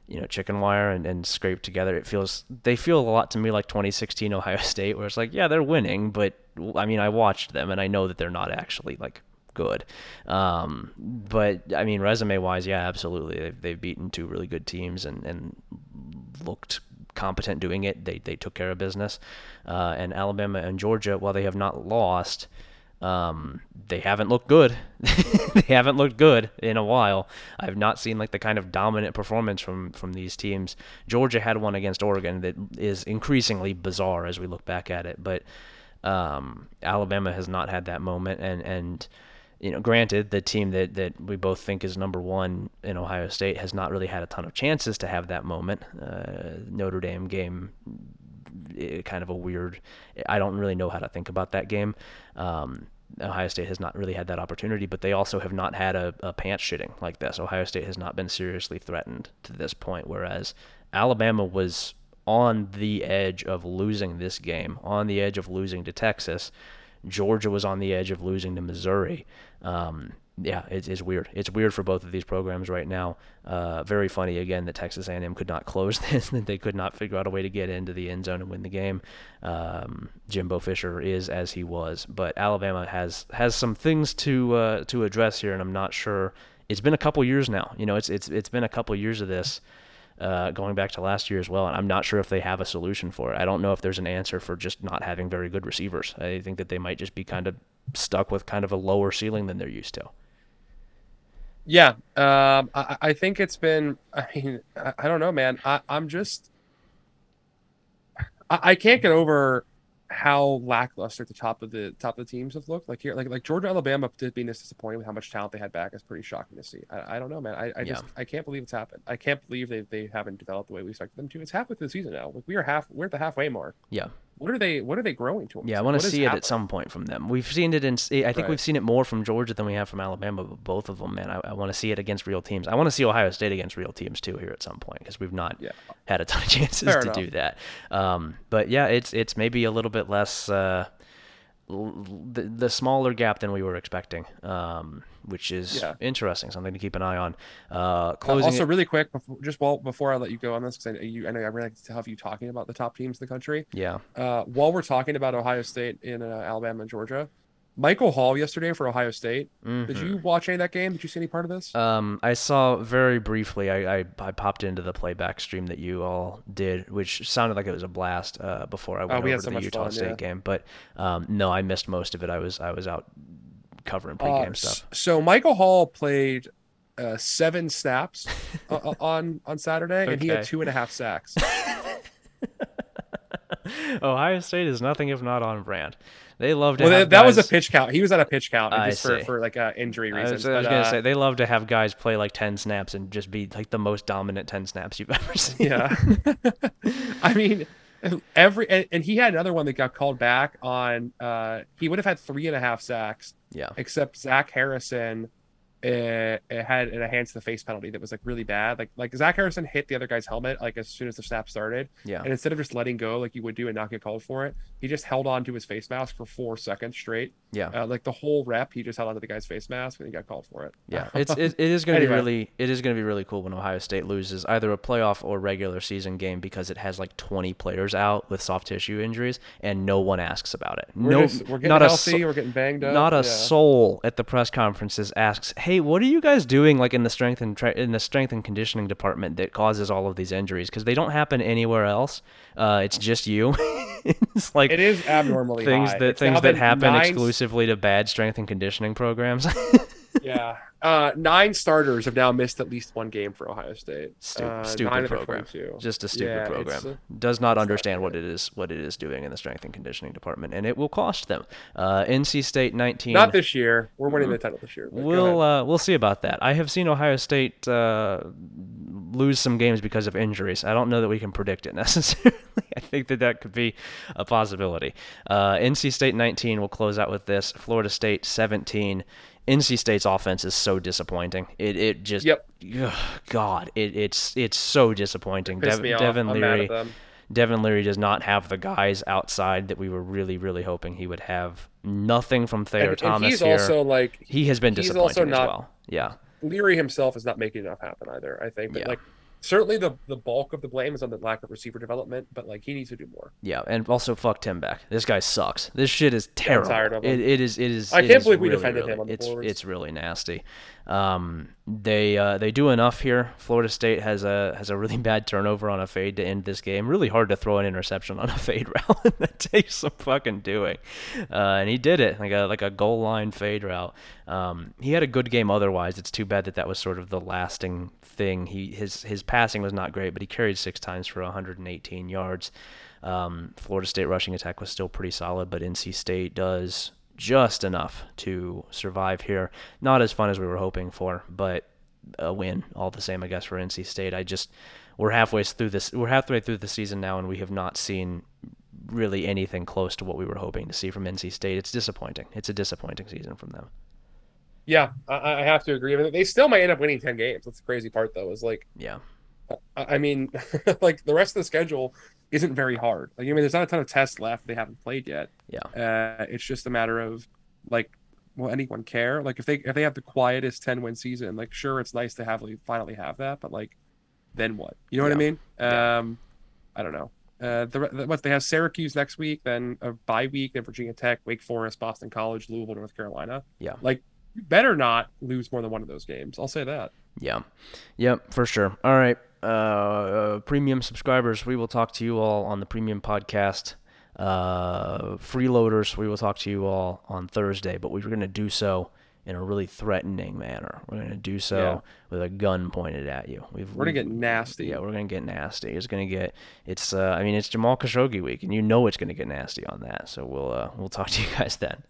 you know, chicken wire and, and scraped together. It feels they feel a lot to me like 2016 Ohio <laughs> State, where it's like, yeah, they're winning, but I mean, I watched them and I know that they're not actually like good. Um, but I mean, resume wise, yeah, absolutely, they've, they've beaten two really good teams and and looked competent doing it. They they took care of business. Uh, and Alabama and Georgia, while they have not lost, um, they haven't looked good. <laughs> they haven't looked good in a while. I've not seen like the kind of dominant performance from from these teams. Georgia had one against Oregon that is increasingly bizarre as we look back at it, but um, Alabama has not had that moment, and and you know, granted, the team that, that we both think is number one in Ohio State has not really had a ton of chances to have that moment. Uh, Notre Dame game, eh, kind of a weird. I don't really know how to think about that game. Um, Ohio State has not really had that opportunity, but they also have not had a, a pants shitting like this. Ohio State has not been seriously threatened to this point, whereas Alabama was on the edge of losing this game, on the edge of losing to Texas. Georgia was on the edge of losing to Missouri. Um, yeah, it's, it's weird. It's weird for both of these programs right now. Uh, very funny again that Texas A&M could not <laughs> close this, that they could not figure out a way to get into the end zone and win the game. Um, Jimbo Fisher is as he was, but Alabama has has some things to uh, to address here, and I'm not sure. It's been a couple years now. You know, it's it's it's been a couple years of this. Uh, going back to last year as well, and I'm not sure if they have a solution for it. I don't know if there's an answer for just not having very good receivers. I think that they might just be kind of stuck with kind of a lower ceiling than they're used to.
Yeah, um, I, I think it's been. I mean, I, I don't know, man. I, I'm just. I, I can't get over how lackluster the top of the top of the teams have looked. Like here, like like Georgia, Alabama did being this disappointed with how much talent they had back is pretty shocking to see. I, I don't know, man. I, I just I can't believe it's happened. I can't believe they they haven't developed the way we expected them to. It's halfway through the season now. Like we are half we're at the halfway mark.
Yeah.
What are they What are they growing towards?
Yeah, I want to see it
happening?
at some point from them. We've seen it in. I think
Right.
we've seen it more from Georgia than we have from Alabama. But both of them, man, I, I want to see it against real teams. I want to see Ohio State against real teams too here at some point because we've not
Yeah.
had a ton of <laughs> chances
Fair
to
enough.
do that. Um, but yeah, it's it's maybe a little bit less. Uh, the, the smaller gap than we were expecting, um, which is
Yeah.
interesting, something to keep an eye on. Uh,
Uh, also,
it-
really quick, before, just while before I let you go on this, because I, you, I know I really like to have you talking about the top teams in the country.
yeah,
Uh, while we're talking about Ohio State in uh, Alabama and Georgia, Michael Hall yesterday for Ohio State. Did
mhm.
you watch any of that game? Did you see any part of this?
Um, I saw very briefly. I, I, I popped into the playback stream that you all did, which sounded like it was a blast. Uh, before I went
Oh, we
over
had
to the Utah
fun,
State
yeah.
game, but um, no, I missed most of it. I was I was out covering
Uh,
pregame
s-
stuff.
So Michael Hall played uh, seven snaps <laughs> uh, uh, on on Saturday, and he had two and a half sacks. <laughs>
Ohio State is nothing if not on brand. They love to
Well, that, that was a pitch count. He was at a pitch count
I
just for,
see.
for like uh, injury
I
reasons.
was, I was
but,
gonna
uh,
say they love to have guys play like ten snaps and just be like the most dominant ten snaps you've <laughs> ever seen.
Yeah. <laughs> I mean, every and, and he had another one that got called back on. Uh, he would have had three and a half sacks,
yeah,
except Zach Harrison uh, had a hands to the face penalty that was like really bad. Like like Zach Harrison hit the other guy's helmet like as soon as the snap started,
yeah.
and instead of just letting go like you would do and not get called for it, he just held on to his face mask for four seconds straight.
Yeah.
Uh, like the whole rep, he just held onto the guy's face mask and he got called for it.
Yeah, <laughs> it's it, it is going to
Anyway.
be really it is going to be really cool when Ohio State loses either a playoff or regular season game because it has like 20 players out with soft tissue injuries and no one asks about it.
We're,
no,
just, we're getting
not a
healthy.
so-
we're getting banged up.
not a
yeah.
soul at the press conferences asks, "Hey, what are you guys doing like in the strength and tra- in the strength and conditioning department that causes all of these injuries? Because they don't happen anywhere else. Uh, it's just you. <laughs> it's like
It is abnormally
things
high.
that
It's
things that happen
nine-
exclusively to bad strength and conditioning programs. <laughs>
Yeah. <laughs> Uh, nine starters have now missed at least one game for Ohio State.
Stu-
Uh,
stupid
nine of the
program.
22.
Just a stupid
Yeah,
program.
it's, uh,
Does not
not
understand what it is what it is doing in the strength and conditioning department, and it will cost them. Uh, NC State 19.
Not this year. We're winning the title this year.
We'll uh, we'll see about that. I have seen Ohio State uh, lose some games because of injuries. I don't know that we can predict it <laughs> necessarily. I think that that could be a possibility. Uh, NC State 19 will close out with this. Florida State 17. NC State's offense is so disappointing. It it just
Yep.
Ugh, God, it, it's it's so disappointing.
Me off.
Devin
mad
Leary. Devin Leary does not have the guys outside that we were really, really hoping he would have. Nothing from Thayer
And, and
Thomas
he's
here.
also like
he has been
he's
disappointing
also
as
not-
well. Yeah,
Leary himself is not making enough happen either. I think, but
Yeah.
like certainly the the bulk of the blame is on the lack of receiver development. But like he needs to do more.
yeah, and also fuck Tim Beck. This guy sucks. This shit is terrible.
I'm tired of him.
It, it is. It is.
I
it
can't
is
believe we defended
really-
him on the
It's
boards.
it's really nasty. Um, they uh, they do enough here. Florida State has a has a really <laughs> bad turnover on a fade to end this game. Really hard to throw an interception on a <laughs> fade route. <laughs> that takes some fucking doing, uh, and he did it like a like a goal line fade route. Um, he had a good game otherwise. It's too bad that that was sort of the lasting thing. He his his passing was not great, but he carried six times for 118 yards. Um, Florida State rushing attack was still pretty solid, but NC State does just enough to survive here. Not as fun as we were hoping for, but a win all the same, I guess, for NC State. I just we're halfway through this. We're halfway through the season now, and we have not seen really anything close to what we were hoping to see from NC State. It's disappointing. It's a disappointing season from them.
Yeah, I, I have to agree. I mean, they still might end up winning ten games. That's the crazy part, though. Is like
Yeah,
I I mean, <laughs> like the rest of the schedule isn't very hard. Like, I mean, there's not a ton of tests left they haven't played yet.
yeah,
Uh, it's just a matter of like, will anyone care? Like, if they if they have the quietest ten win season, like, sure, it's nice to have like, finally have that, but like, then what? You know what I
Yeah.
mean?
Yeah.
Um, I don't know. Uh, the, the what they have Syracuse next week, then a bye week, then Virginia Tech, Wake Forest, Boston College, Louisville, North Carolina.
Yeah.
Like, you better not lose more than one of those games. I'll say that.
yeah, yep, for sure. All right, uh, uh, premium subscribers, we will talk to you all on the premium podcast. Uh, freeloaders, we will talk to you all on Thursday, but we're going to do so in a really threatening manner. We're going to do so
Yeah.
with a gun pointed at you. We've,
We're gonna get nasty.
Yeah, we're gonna get nasty. It's gonna get. It's. Uh, I mean, it's Jamal Khashoggi week, and you know it's gonna get nasty on that. So we'll. Uh, we'll talk to you guys then.